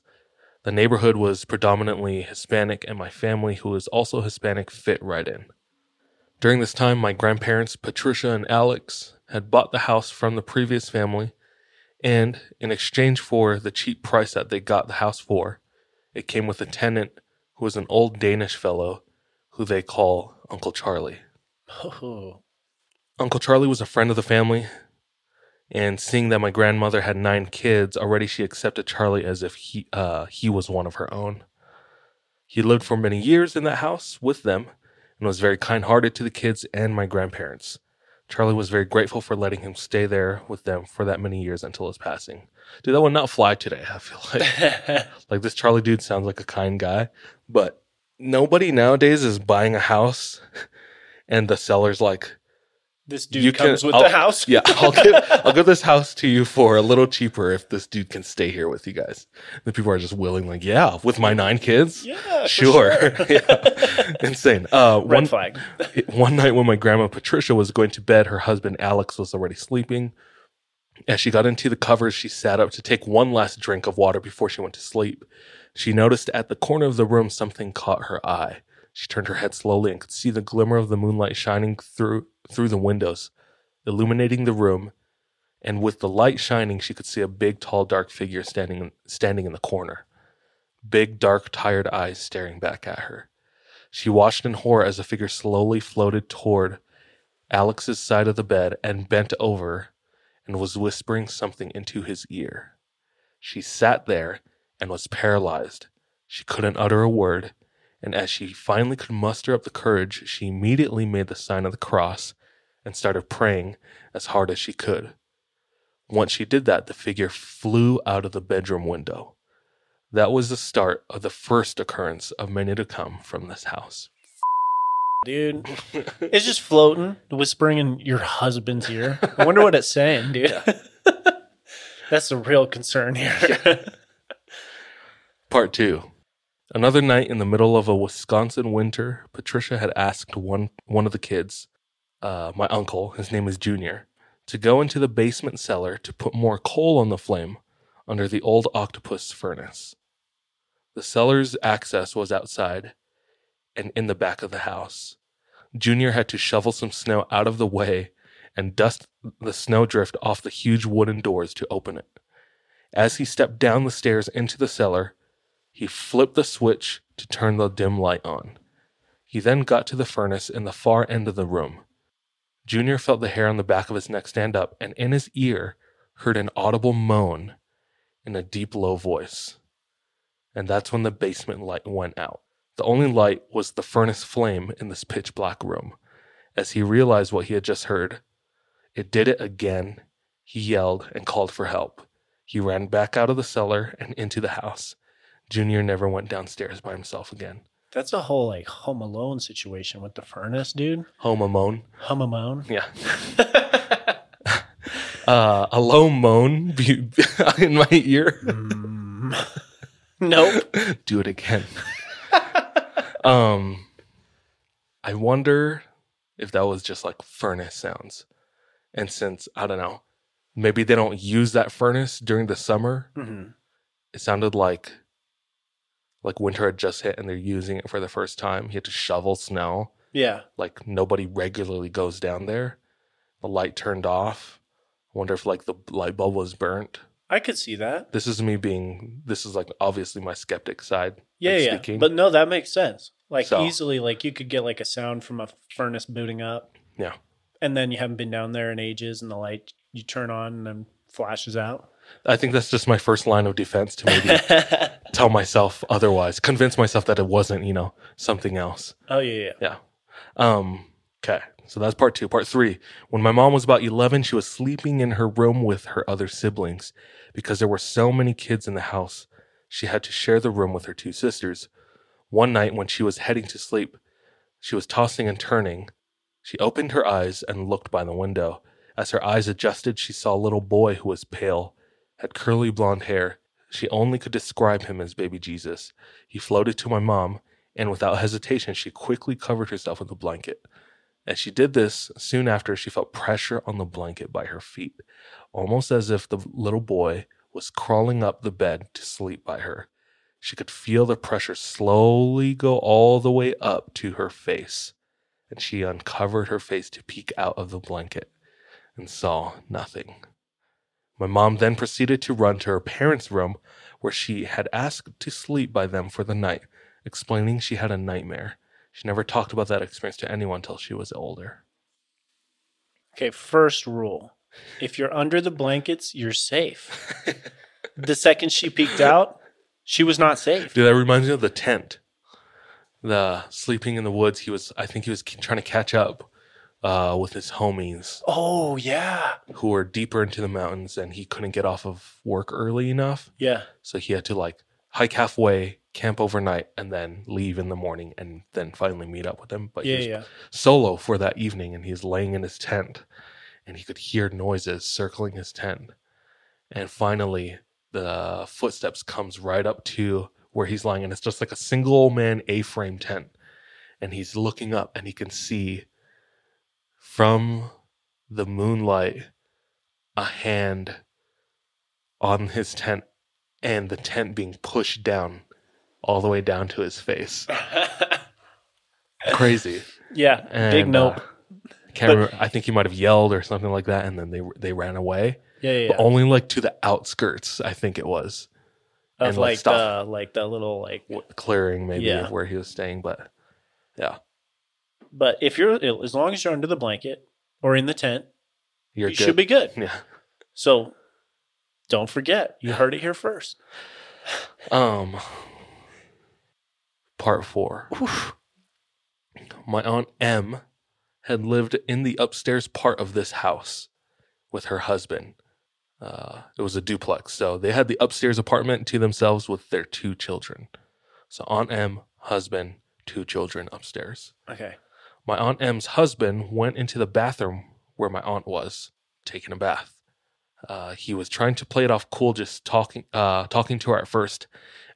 The neighborhood was predominantly Hispanic, and my family, who is also Hispanic, fit right in. During this time, my grandparents, Patricia and Alex, had bought the house from the previous family, and in exchange for the cheap price that they got the house for, it came with a tenant who was an old Danish fellow who they call Uncle Charlie. Oh, Uncle Charlie was a friend of the family, and seeing that my grandmother had nine kids, already she accepted Charlie as if he uh, he was one of her own. He lived for many years in that house with them and was very kind hearted to the kids and my grandparents. Charlie was very grateful for letting him stay there with them for that many years until his passing. Dude, that would not fly today, I feel like. [LAUGHS] like this Charlie dude sounds like a kind guy, but nobody nowadays is buying a house [LAUGHS] and the seller's like, this dude you comes can- with I'll- the house. yeah, [LAUGHS] I'll give I'll give this house to you for a little cheaper if this dude can stay here with you guys. The people are just willing, like, yeah, with my nine kids, Yeah, sure, sure. [LAUGHS] yeah. insane. Uh, Red one flag. [LAUGHS] one night when my grandma Patricia was going to bed, her husband Alex was already sleeping. As she got into the covers, she sat up to take one last drink of water before she went to sleep. She noticed at the corner of the room something caught her eye. She turned her head slowly and could see the glimmer of the moonlight shining through through the windows, illuminating the room. And with the light shining, she could see a big, tall, dark figure standing standing in the corner. Big, dark, tired eyes staring back at her. She watched in horror as the figure slowly floated toward Alex's side of the bed and bent over and was whispering something into his ear. She sat there and was paralyzed. She couldn't utter a word, and as she finally could muster up the courage, she immediately made the sign of the cross and started praying as hard as she could. Once she did that, the figure flew out of the bedroom window. That was the start of the first occurrence of many to come from this house. dude. [LAUGHS] It's just floating, whispering in your husband's ear. I wonder what it's saying, dude. [LAUGHS] That's the real concern here. Part two. Another night in the middle of a Wisconsin winter, Patricia had asked one one of the kids, uh, my uncle, his name is Junior, to go into the basement cellar to put more coal on the flame under the old octopus furnace. The cellar's access was outside and in the back of the house. Junior had to shovel some snow out of the way and dust the snowdrift off the huge wooden doors to open it. As he stepped down the stairs into the cellar, he flipped the switch to turn the dim light on. He then got to the furnace in the far end of the room. Junior felt the hair on the back of his neck stand up and in his ear heard an audible moan in a deep, low voice. And that's when the basement light went out. The only light was the furnace flame in this pitch black room. As he realized what he had just heard, it did it again. He yelled and called for help. He ran back out of the cellar and into the house. Junior never went downstairs by himself again. That's a whole like Home Alone situation with the furnace, dude. Home alone. Home Alone. Yeah. [LAUGHS] uh, a low moan [LAUGHS] in my ear. [LAUGHS] Nope. Do it again. um, I wonder if that was just like furnace sounds. And since, I don't know, maybe they don't use that furnace during the summer, Mhm. it sounded like like winter had just hit and they're using it for the first time. He had to shovel snow. Yeah. Like nobody regularly goes down there. The light turned off. I wonder if like the light bulb was burnt. I could see that. This is me being this is like obviously my skeptic side. Yeah, like, yeah. speaking. But no, that makes sense. Like So- easily, like you could get like a sound from a furnace booting up, yeah. and then you haven't been down there in ages, and the light you turn on and then flashes out. I think that's just my first line of defense to maybe [LAUGHS] tell myself otherwise, convince myself that it wasn't, you know, something else. Oh yeah, yeah. Yeah. Um, okay. So that's part two. Part three. When my mom was about 11, she was sleeping in her room with her other siblings because there were so many kids in the house. She had to share the room with her two sisters. One night when she was heading to sleep, she was tossing and turning. She opened her eyes and looked by the window. As her eyes adjusted, she saw a little boy who was pale, had curly blonde hair. She only could describe him as baby Jesus. He floated to my mom, and without hesitation, she quickly covered herself with a blanket. As she did this, soon after, she felt pressure on the blanket by her feet, almost as if the little boy was crawling up the bed to sleep by her. She could feel the pressure slowly go all the way up to her face, and she uncovered her face to peek out of the blanket and saw nothing. My mom then proceeded to run to her parents' room where she had asked to sleep by them for the night, explaining she had a nightmare. She never talked about that experience to anyone until she was older. Okay, first rule. If you're under the blankets, you're safe. the second she peeked out, she was not safe. Dude, that reminds me of the tent. The sleeping in the woods. He was, I think he was trying to catch up uh, with his homies Oh, yeah. who were deeper into the mountains and he couldn't get off of work early enough. Yeah. So he had to like hike halfway, camp overnight, and then leave in the morning and then finally meet up with them. But he Yeah, was yeah. solo for that evening and he's laying in his tent and he could hear noises circling his tent. And finally the footsteps comes right up to where he's lying and it's just like a single man A-frame tent. And he's looking up and he can see from the moonlight a hand on his tent and the tent being pushed down all the way down to his face. [LAUGHS] Crazy. Yeah. big nope. uh, can't remember, I think he might have yelled or something like that, and then they they ran away. yeah, yeah. But yeah. only like to the outskirts, I think it was Of and, like, like the like the little like w- clearing maybe Yeah. of where he was staying. But yeah, but if you're as long as you're under the blanket or in the tent, you're you should be good. Yeah. So don't forget, you heard it here first. [SIGHS] Um, part four. My aunt M had lived in the upstairs part of this house with her husband. Uh, it was a duplex, so they had the upstairs apartment to themselves with their two children. So Aunt M, husband, two children upstairs. Okay. My Aunt M's husband went into the bathroom where my aunt was taking a bath. Uh, he was trying to play it off cool, just talking, uh, talking to her at first,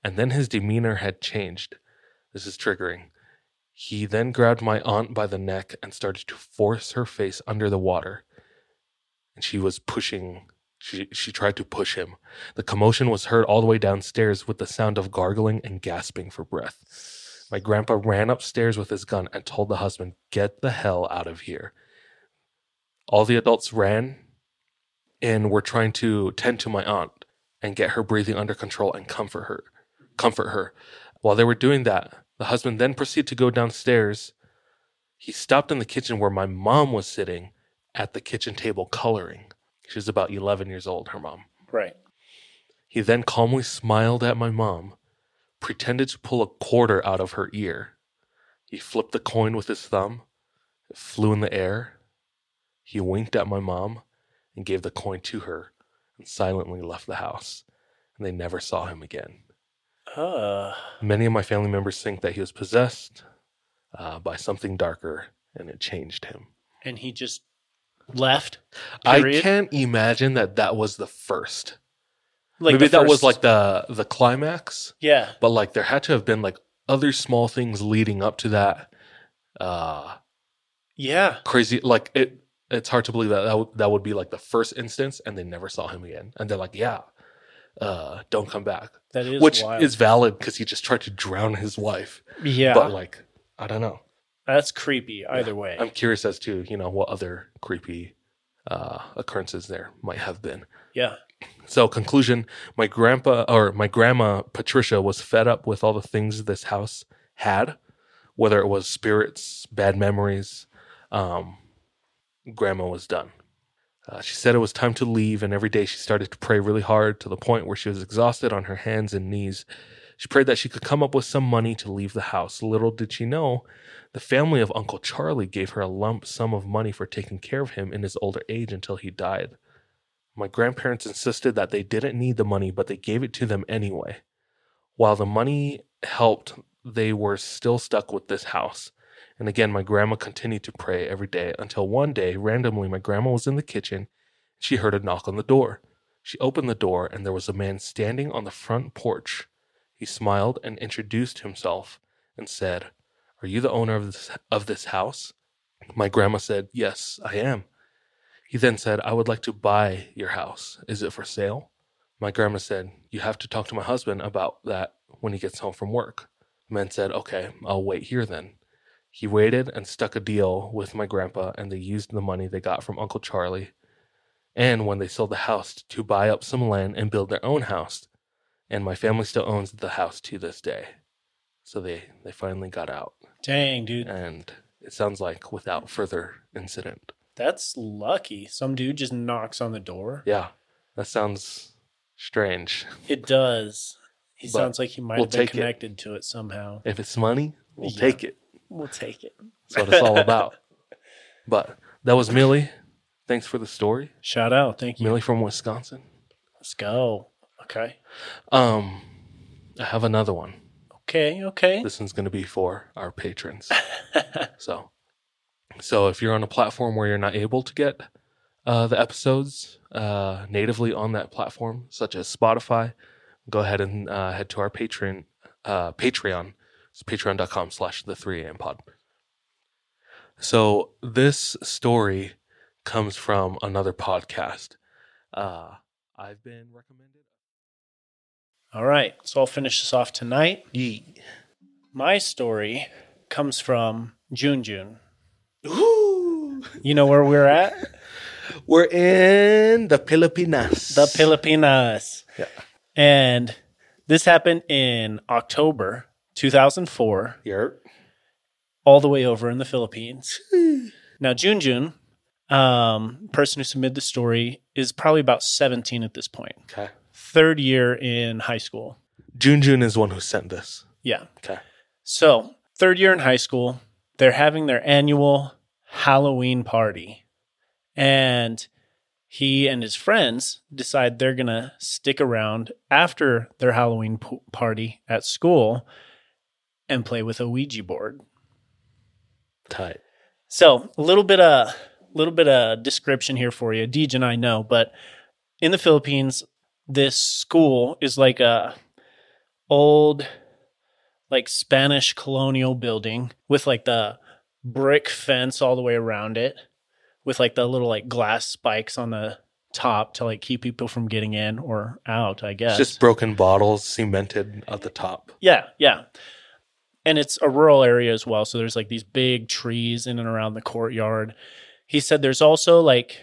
and then his demeanor had changed. This is triggering. He then grabbed my aunt by the neck and started to force her face under the water. And she was pushing. She she tried to push him. The commotion was heard all the way downstairs with the sound of gargling and gasping for breath. My grandpa ran upstairs with his gun and told the husband, Get the hell out of here. All the adults ran and were trying to tend to my aunt and get her breathing under control and comfort her. Comfort her. While they were doing that, the husband then proceeded to go downstairs. He stopped in the kitchen where my mom was sitting at the kitchen table coloring. She was about 11 years old, her mom. Right. He then calmly smiled at my mom, pretended to pull a quarter out of her ear. He flipped the coin with his thumb. It flew in the air. He winked at my mom and gave the coin to her and silently left the house. And they never saw him again. Uh Many of my family members think that he was possessed uh, by something darker and it changed him. and he just left. I can't imagine that that was the first. Like Maybe that was like the the climax. Yeah. but like there had to have been like other small things leading up to that uh Yeah. crazy like it it's hard to believe that that, would that would be like the first instance and they never saw him again and they're like yeah uh don't come back That is which wild. is valid because he just tried to drown his wife yeah. but like i don't know That's creepy either way. i'm curious as to you know what other creepy uh occurrences there might have been yeah. So, conclusion my grandpa or my grandma Patricia was fed up with all the things this house had, whether it was spirits, bad memories. Um, grandma was done. Uh, she said it was time to leave, and every day she started to pray really hard to the point where she was exhausted on her hands and knees. She prayed that she could come up with some money to leave the house. Little did she know, the family of Uncle Charlie gave her a lump sum of money for taking care of him in his older age until he died. My grandparents insisted that they didn't need the money, but they gave it to them anyway. While the money helped, they were still stuck with this house. And again, my grandma continued to pray every day until one day, randomly, my grandma was in the kitchen. She heard a knock on the door. She opened the door, and there was a man standing on the front porch. He smiled and introduced himself and said, Are you the owner of this, of this house? My grandma said, Yes, I am. He then said, I would like to buy your house. Is it for sale? My grandma said, You have to talk to my husband about that when he gets home from work. The man said, Okay, I'll wait here then. He waited and stuck a deal with my grandpa, and they used the money they got from Uncle Charlie and when they sold the house to buy up some land and build their own house. And my family still owns the house to this day. So they, they finally got out. Dang, dude. And it sounds like without further incident. That's lucky. Some dude just knocks on the door. Yeah, that sounds strange. It does. He But sounds like he might we'll have been take it. connected to it somehow. If it's money, we'll Yeah. take it. We'll take it. That's what it's all about. [LAUGHS] But that was Milly. Thanks for the story. Shout out. Thank you. Milly from Wisconsin. Let's go. Okay. Um, I have another one. Okay. Okay. This one's going to be for our patrons. [LAUGHS] so, so if you're on a platform where you're not able to get uh, the episodes uh, natively on that platform, such as Spotify, go ahead and uh, head to our Patreon. Uh, Patreon. It's patreon.com slash the 3 a.m. pod. So this story comes from another podcast. Uh, I've been recommended. All right. So I'll finish this off tonight. Yeah. My story comes from June June. You know where we're at? We're in the Filipinas. The Filipinas. Yeah. And this happened in October 2004, Yerp. all the way over in the Philippines. now, June, um, person who submitted the story, is probably about 17 at this point. Okay. Third year in high school. June is one who sent this. Yeah. Okay. So, third year in high school, they're having their annual Halloween party. And he and his friends decide they're going to stick around after their Halloween p- party at school and play with a Ouija board. Tight. So, a little bit of a little bit of description here for you. Deej and I know, but in the Philippines, this school is like a old like Spanish colonial building with like the brick fence all the way around it with like the little like glass spikes on the top to like keep people from getting in or out, I guess. It's just broken bottles cemented at the top. Yeah, yeah. And it's a rural area as well. So there's like these big trees in and around the courtyard. He said there's also like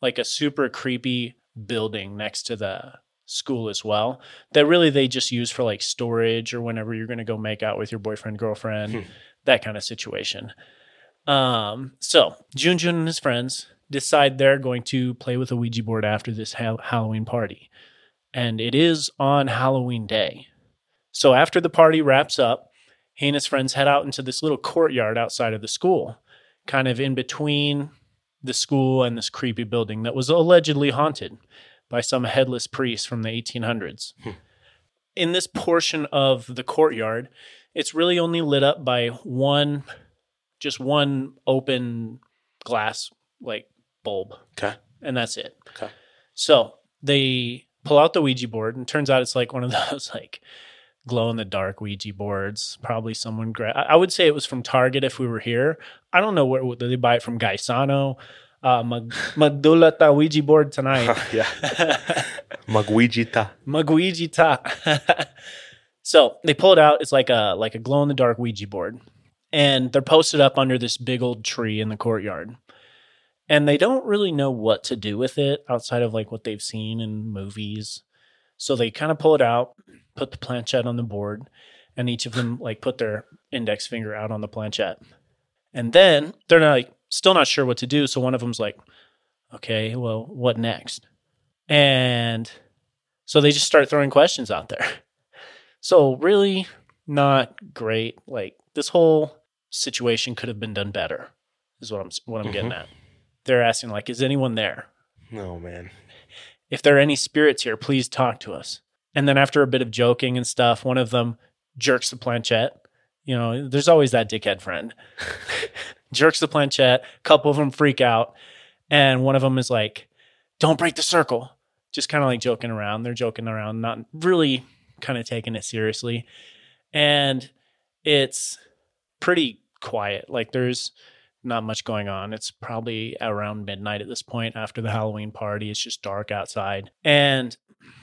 like a super creepy building next to the school as well that really they just use for like storage or whenever you're going to go make out with your boyfriend girlfriend Hmm. that kind of situation. Um so jun jun and his friends decide they're going to play with a ouija board after this ha- halloween party. And it is on halloween day. So after the party wraps up, he and his friends head out into this little courtyard outside of the school, kind of in between the school and this creepy building that was allegedly haunted by some headless priest from the 1800s. Hmm. In this portion of the courtyard, it's really only lit up by one, just one open glass like bulb Okay. and that's it. Okay. So they pull out the Ouija board, and turns out it's like one of [LAUGHS] those like glow in the dark Ouija boards. Probably someone. Gra- I would say it was from Target if we were here. I don't know where did they buy it from. Gaisano. Uh, mag magdulata Ouija board tonight. [LAUGHS] yeah. Magouiji ta. [LAUGHS] so they pull it out. It's like a like a glow in the dark Ouija board, and they're posted up under this big old tree in the courtyard. And they don't really know what to do with it outside of like what they've seen in movies. So they kind of pull it out, put the planchette on the board, and each of them like put their index finger out on the planchette. And then they're not like still not sure what to do. So one of them's like, okay, well, what next? And so they just start throwing questions out there. [LAUGHS] So really not great. Like this whole situation could have been done better. Is what I'm what I'm getting Mhm. at. They're asking like, is anyone there? No, man. If there are any spirits here, please talk to us. And then after a bit of joking and stuff, one of them jerks the planchette You know, there's always that dickhead friend. [LAUGHS] Jerks the planchette. A couple of them freak out. And one of them is like, don't break the circle. Just kind of like joking around. They're joking around, not really kind of taking it seriously. And it's pretty quiet. Like there's not much going on. It's probably around midnight at this point after the Halloween party. It's just dark outside. And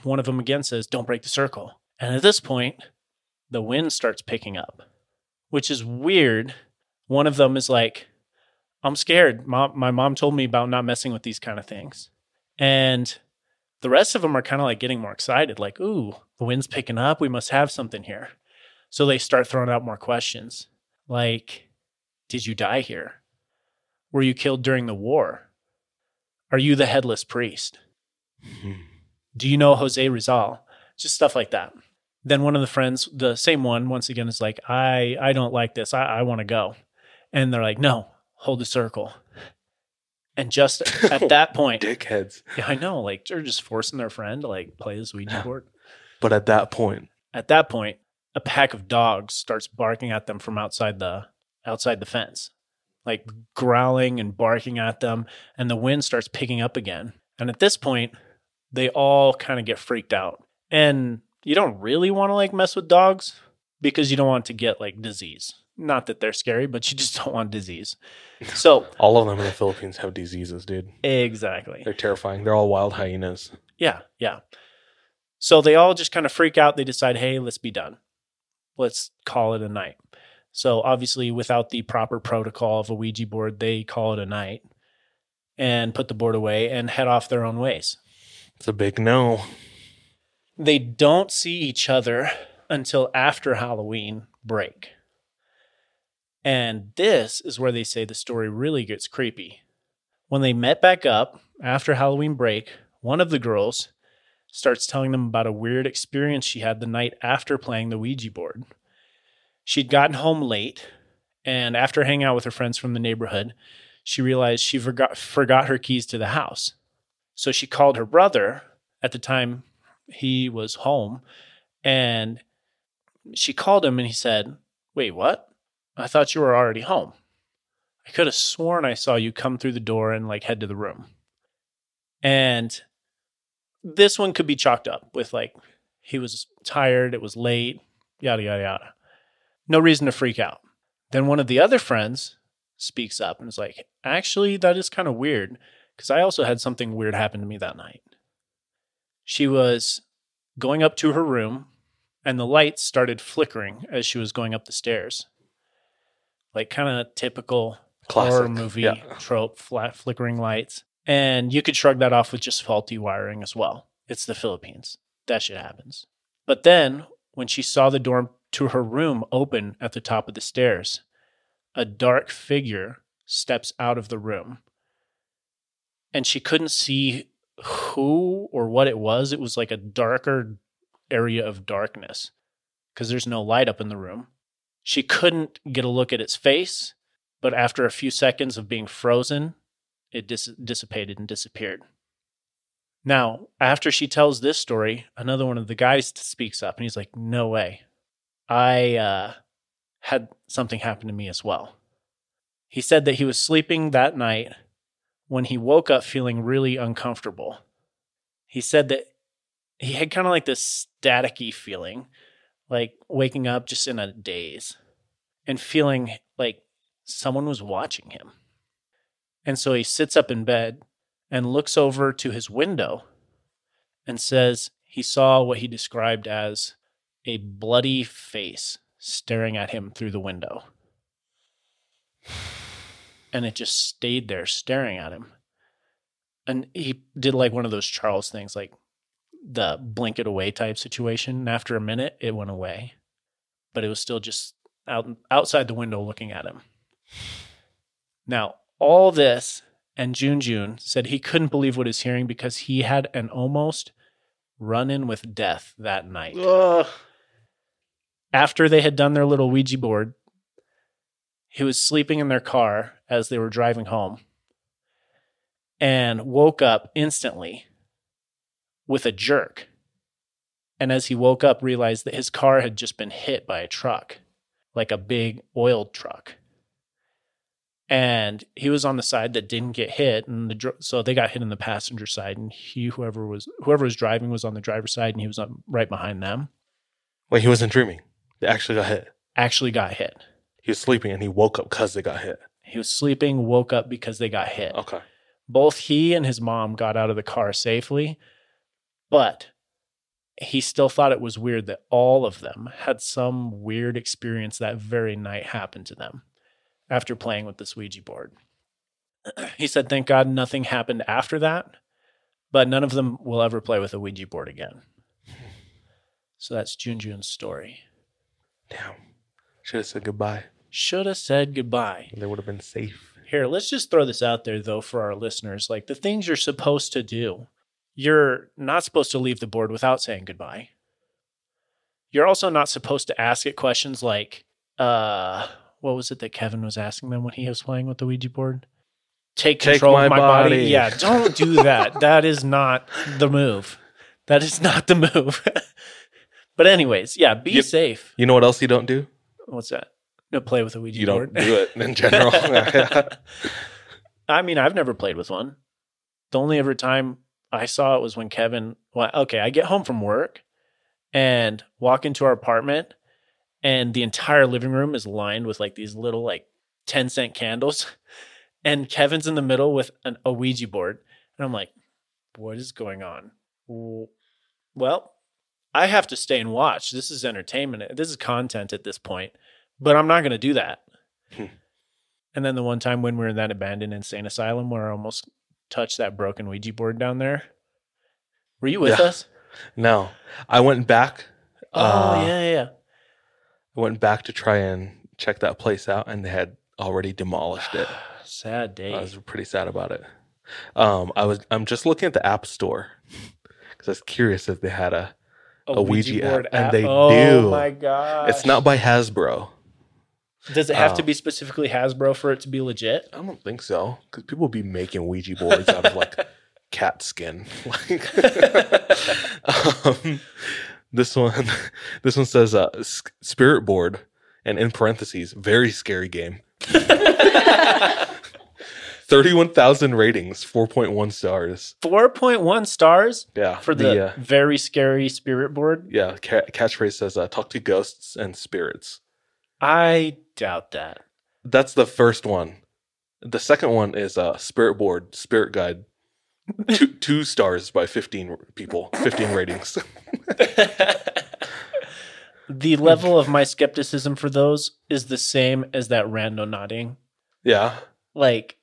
one of them again says, Don't break the circle. And at this point, the wind starts picking up, which is weird. One of them is like, I'm scared. Mom, my mom told me about not messing with these kind of things. And the rest of them are kind of like getting more excited, like, ooh, the wind's picking up. We must have something here. So they start throwing out more questions like, did you die here? Were you killed during the war? Are you the headless priest? Do you know Jose Rizal? Just stuff like that. Then one of the friends, the same one, once again is like, I, I don't like this. I, I want to go. And they're like, no, hold the circle. And just [LAUGHS] at that point, Dickheads. yeah, I know, like they're just forcing their friend to like play this Ouija board. But at that point, At that point, a pack of dogs starts barking at them from outside the outside the fence, like growling and barking at them, and the wind starts picking up again. And at this point, they all kind of get freaked out. And you don't really want to like mess with dogs because you don't want to get like disease. Not that they're scary, but you just [LAUGHS] don't want disease. So, [LAUGHS] all of them in the Philippines have diseases, dude. exactly. They're terrifying. They're all wild hyenas. Yeah, yeah. So they all just kind of freak out. They decide, hey, let's be done. Let's call it a night. So obviously, without the proper protocol of a Ouija board, they call it a night and put the board away and head off their own ways. It's a big no. They don't see each other until after Halloween break. And this is where they say the story really gets creepy. When they met back up after Halloween break, one of the girls starts telling them about a weird experience she had the night after playing the Ouija board. She'd gotten home late, and after hanging out with her friends from the neighborhood, she realized she forgot, forgot her keys to the house. So she called her brother at the time he was home, and she called him and he said, Wait, what? I thought you were already home. I could have sworn I saw you come through the door and like head to the room. And this one could be chalked up with like he was tired, it was late, yada yada yada. No reason to freak out. Then one of the other friends speaks up and is like, "Actually, that is kind of weird because I also had something weird happen to me that night." She was going up to her room and the lights started flickering as she was going up the stairs. Like kind of typical horror movie yeah. trope, flat flickering lights. And you could shrug that off with just faulty wiring as well. It's the Philippines. That shit happens. But then when she saw the door to her room open at the top of the stairs, a dark figure steps out of the room. And she couldn't see who or what it was. It was like a darker area of darkness because there's no light up in the room. She couldn't get a look at its face, but after a few seconds of being frozen, it dis- dissipated and disappeared. Now, after she tells this story, another one of the guys speaks up and he's like, No way. I uh, had something happen to me as well. He said that he was sleeping that night when he woke up feeling really uncomfortable. He said that he had kind of like this staticky feeling, like waking up just in a daze and feeling like someone was watching him. And so he sits up in bed and looks over to his window and says he saw what he described as a bloody face staring at him through the window. And it just stayed there staring at him. And he did like one of those Charles things, like the blink it away type situation. And after a minute, it went away, but it was still just out outside the window looking at him. Now, all this and June June said he couldn't believe what he's hearing because he had an almost run in with death that night. After they had done their little Ouija board, he was sleeping in their car as they were driving home and woke up instantly with a jerk. And as he woke up, realized that his car had just been hit by a truck, like a big oil truck. And he was on the side that didn't get hit, and the dr- so they got hit in the passenger side, and he whoever was whoever was driving was on the driver's side, and he was on, right behind them. Wait, he wasn't dreaming. They actually got hit. Actually, got hit. He was sleeping and he woke up because they got hit. He was sleeping, woke up because they got hit. Okay. both he and his mom got out of the car safely, but he still thought it was weird that all of them had some weird experience that very night happened to them after playing with this Ouija board. [CLEARS THROAT] He said, Thank God nothing happened after that, but none of them will ever play with a Ouija board again. Hmm. So that's Junjun's story. Damn. Should have said goodbye. Should have said goodbye. They would have been safe. Here, let's just throw this out there though for our listeners. Like the things you're supposed to do. You're not supposed to leave the board without saying goodbye. You're also not supposed to ask it questions like, uh, what was it that Kevin was asking them when he was playing with the Ouija board? Take Take control my of my body. body. Yeah, don't do [LAUGHS] that. that is not the move. That is not the move. [LAUGHS] but anyways, yeah, be You- safe. You know what else you don't do? What's that? No, play with a Ouija You board. don't do it in general. [LAUGHS] I mean, I've never played with one. The only ever time I saw it was when Kevin, well, okay, I get home from work and walk into our apartment, and the entire living room is lined with like these little, like 10 cent candles. [LAUGHS] And Kevin's in the middle with an, a Ouija board. And I'm like, what is going on? Well, I have to stay and watch. This is entertainment. This is content at this point, but I'm not going to do that. Hmm. And then the one time when we were in that abandoned insane asylum where I almost touched that broken Ouija board down there. Were you with Yeah. us? [LAUGHS] no. I went back. Oh, uh, yeah, yeah. I went back to try and check that place out and they had already demolished it. [SIGHS] Sad day. I was pretty sad about it. Um, I was I'm just looking at the app store because I was curious if they had a. a Ouija app, and they oh, do. Oh my god! It's not by Hasbro. Does it have to Oh. be specifically Hasbro for it to be legit? I don't think so because people be making Ouija boards out of like [LAUGHS] cat skin. Like, [LAUGHS] um, this one, [LAUGHS] this one says uh, spirit board, and in parentheses, very scary game. Thirty-one thousand ratings, four point one stars. Four point one stars Yeah, for the, uh, very scary spirit board. yeah ca- catchphrase says uh, talk to ghosts and spirits. I doubt that. That's the first one. The second one is uh, spirit board, spirit guide. [LAUGHS] two, two stars by 15 people, 15 ratings. [LAUGHS] the level of my skepticism for those is the same as that randonauting. yeah. Like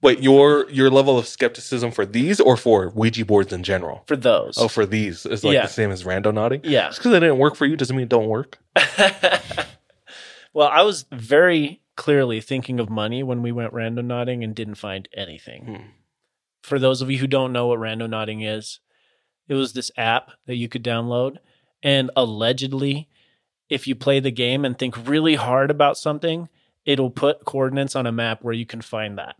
Wait, your your level of skepticism for these or for Ouija boards in general? for those. Oh, for these is like Yeah. the same as randonauting. yeah. Just because they didn't work for you doesn't mean it don't work. [LAUGHS] well, I was very clearly thinking of money when we went randonauting and didn't find anything. Hmm. For those of you who don't know what randonauting is, it was this app that you could download. And allegedly, if you play the game and think really hard about something, it'll put coordinates on a map where you can find that.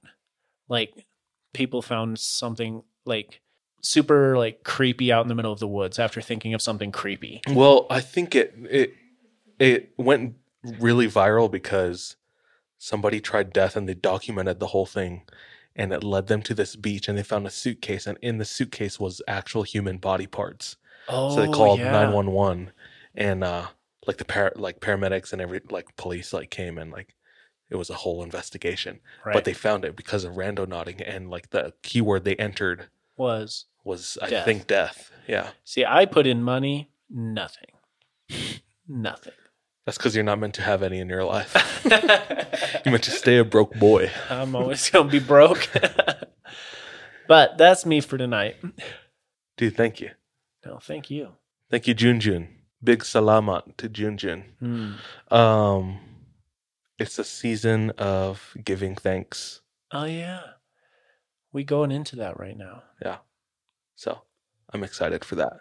Like people found something like super like creepy out in the middle of the woods after thinking of something creepy. Well, I think it it it went really viral because somebody tried death and they documented the whole thing and it led them to this beach and they found a suitcase and in the suitcase was actual human body parts. Oh, so they called yeah. 911 and uh like the par- like paramedics and every like police like came and like it was a whole investigation. Right. But they found it because of randonauting and like the keyword they entered was was I Death. think death. Yeah. See, I put in money, nothing. [LAUGHS] nothing. That's because you're not meant to have any in your life. [LAUGHS] you're meant to stay a broke boy. I'm always going to be broke. [LAUGHS] but that's me for tonight. Dude, thank you. No, thank you. Thank you, Junjun. Big salamat to Junjun. Hmm. Um, it's a season of giving thanks. Oh, yeah. We going into that right now. Yeah. So I'm excited for that.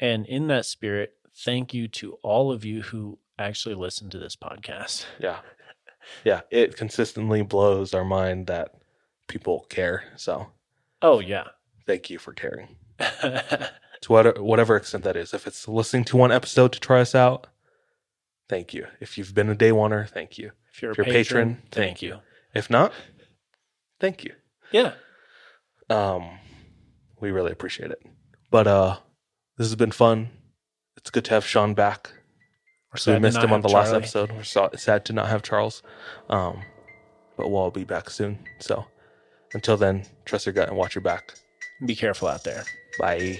And in that spirit, thank you to all of you who actually listen to this podcast. Yeah. [LAUGHS] Yeah. It consistently blows our mind that people care. So Oh, yeah. thank you for caring. [LAUGHS] To what, whatever extent that is. If it's listening to one episode to try us out, thank you. If you've been a day oneer, thank you. If you're a If you're a patron, patron, thank you. If not, thank you. Yeah. Um, we really appreciate it. But uh, this has been fun. It's good to have Sean back. So we missed him on the last episode. We're so, sad to not have Charles. Um, but we'll all be back soon. So until then, trust your gut and watch your back. Be careful out there. Bye.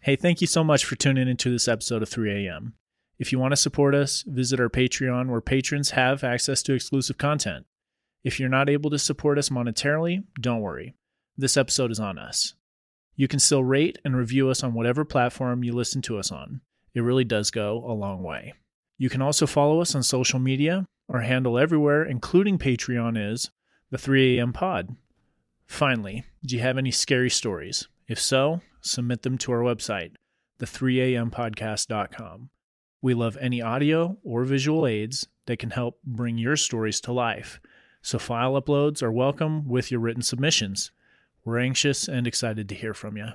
Hey, thank you so much for tuning into this episode of 3 a.m. If you want to support us, visit our Patreon where patrons have access to exclusive content. If you're not able to support us monetarily, don't worry. This episode is on us. You can still rate and review us on whatever platform you listen to us on. It really does go a long way. You can also follow us on social media. Our handle everywhere, including Patreon, is the 3 a.m. pod. Finally, do you have any scary stories? If so, submit them to our website, the3ampodcast.com. We love any audio or visual aids that can help bring your stories to life. So file uploads are welcome with your written submissions. We're anxious and excited to hear from you.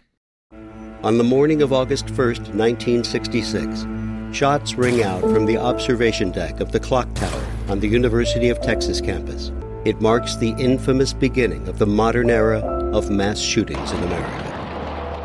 On the morning of August 1st, 1966, shots ring out from the observation deck of the clock tower on the University of Texas campus. It marks the infamous beginning of the modern era of mass shootings in America.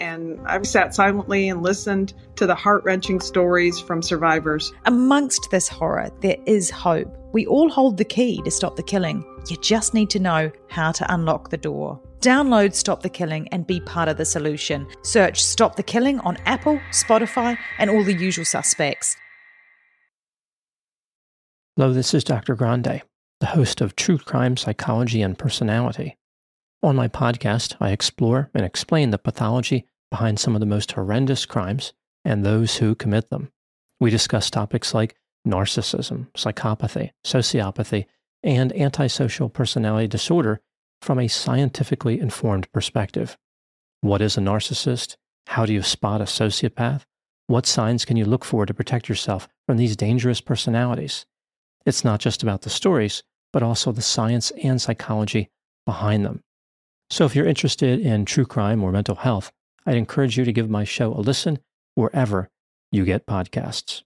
and I've sat silently and listened to the heart wrenching stories from survivors. Amongst this horror, there is hope. We all hold the key to stop the killing. You just need to know how to unlock the door. Download Stop the Killing and be part of the solution. Search Stop the Killing on Apple, Spotify, and all the usual suspects. Hello, this is Dr. Grande, the host of True Crime Psychology and Personality. On my podcast, I explore and explain the pathology behind some of the most horrendous crimes and those who commit them. We discuss topics like narcissism, psychopathy, sociopathy, and antisocial personality disorder from a scientifically informed perspective. What is a narcissist? How do you spot a sociopath? What signs can you look for to protect yourself from these dangerous personalities? It's not just about the stories, but also the science and psychology behind them. So if you're interested in true crime or mental health, I'd encourage you to give my show a listen wherever you get podcasts.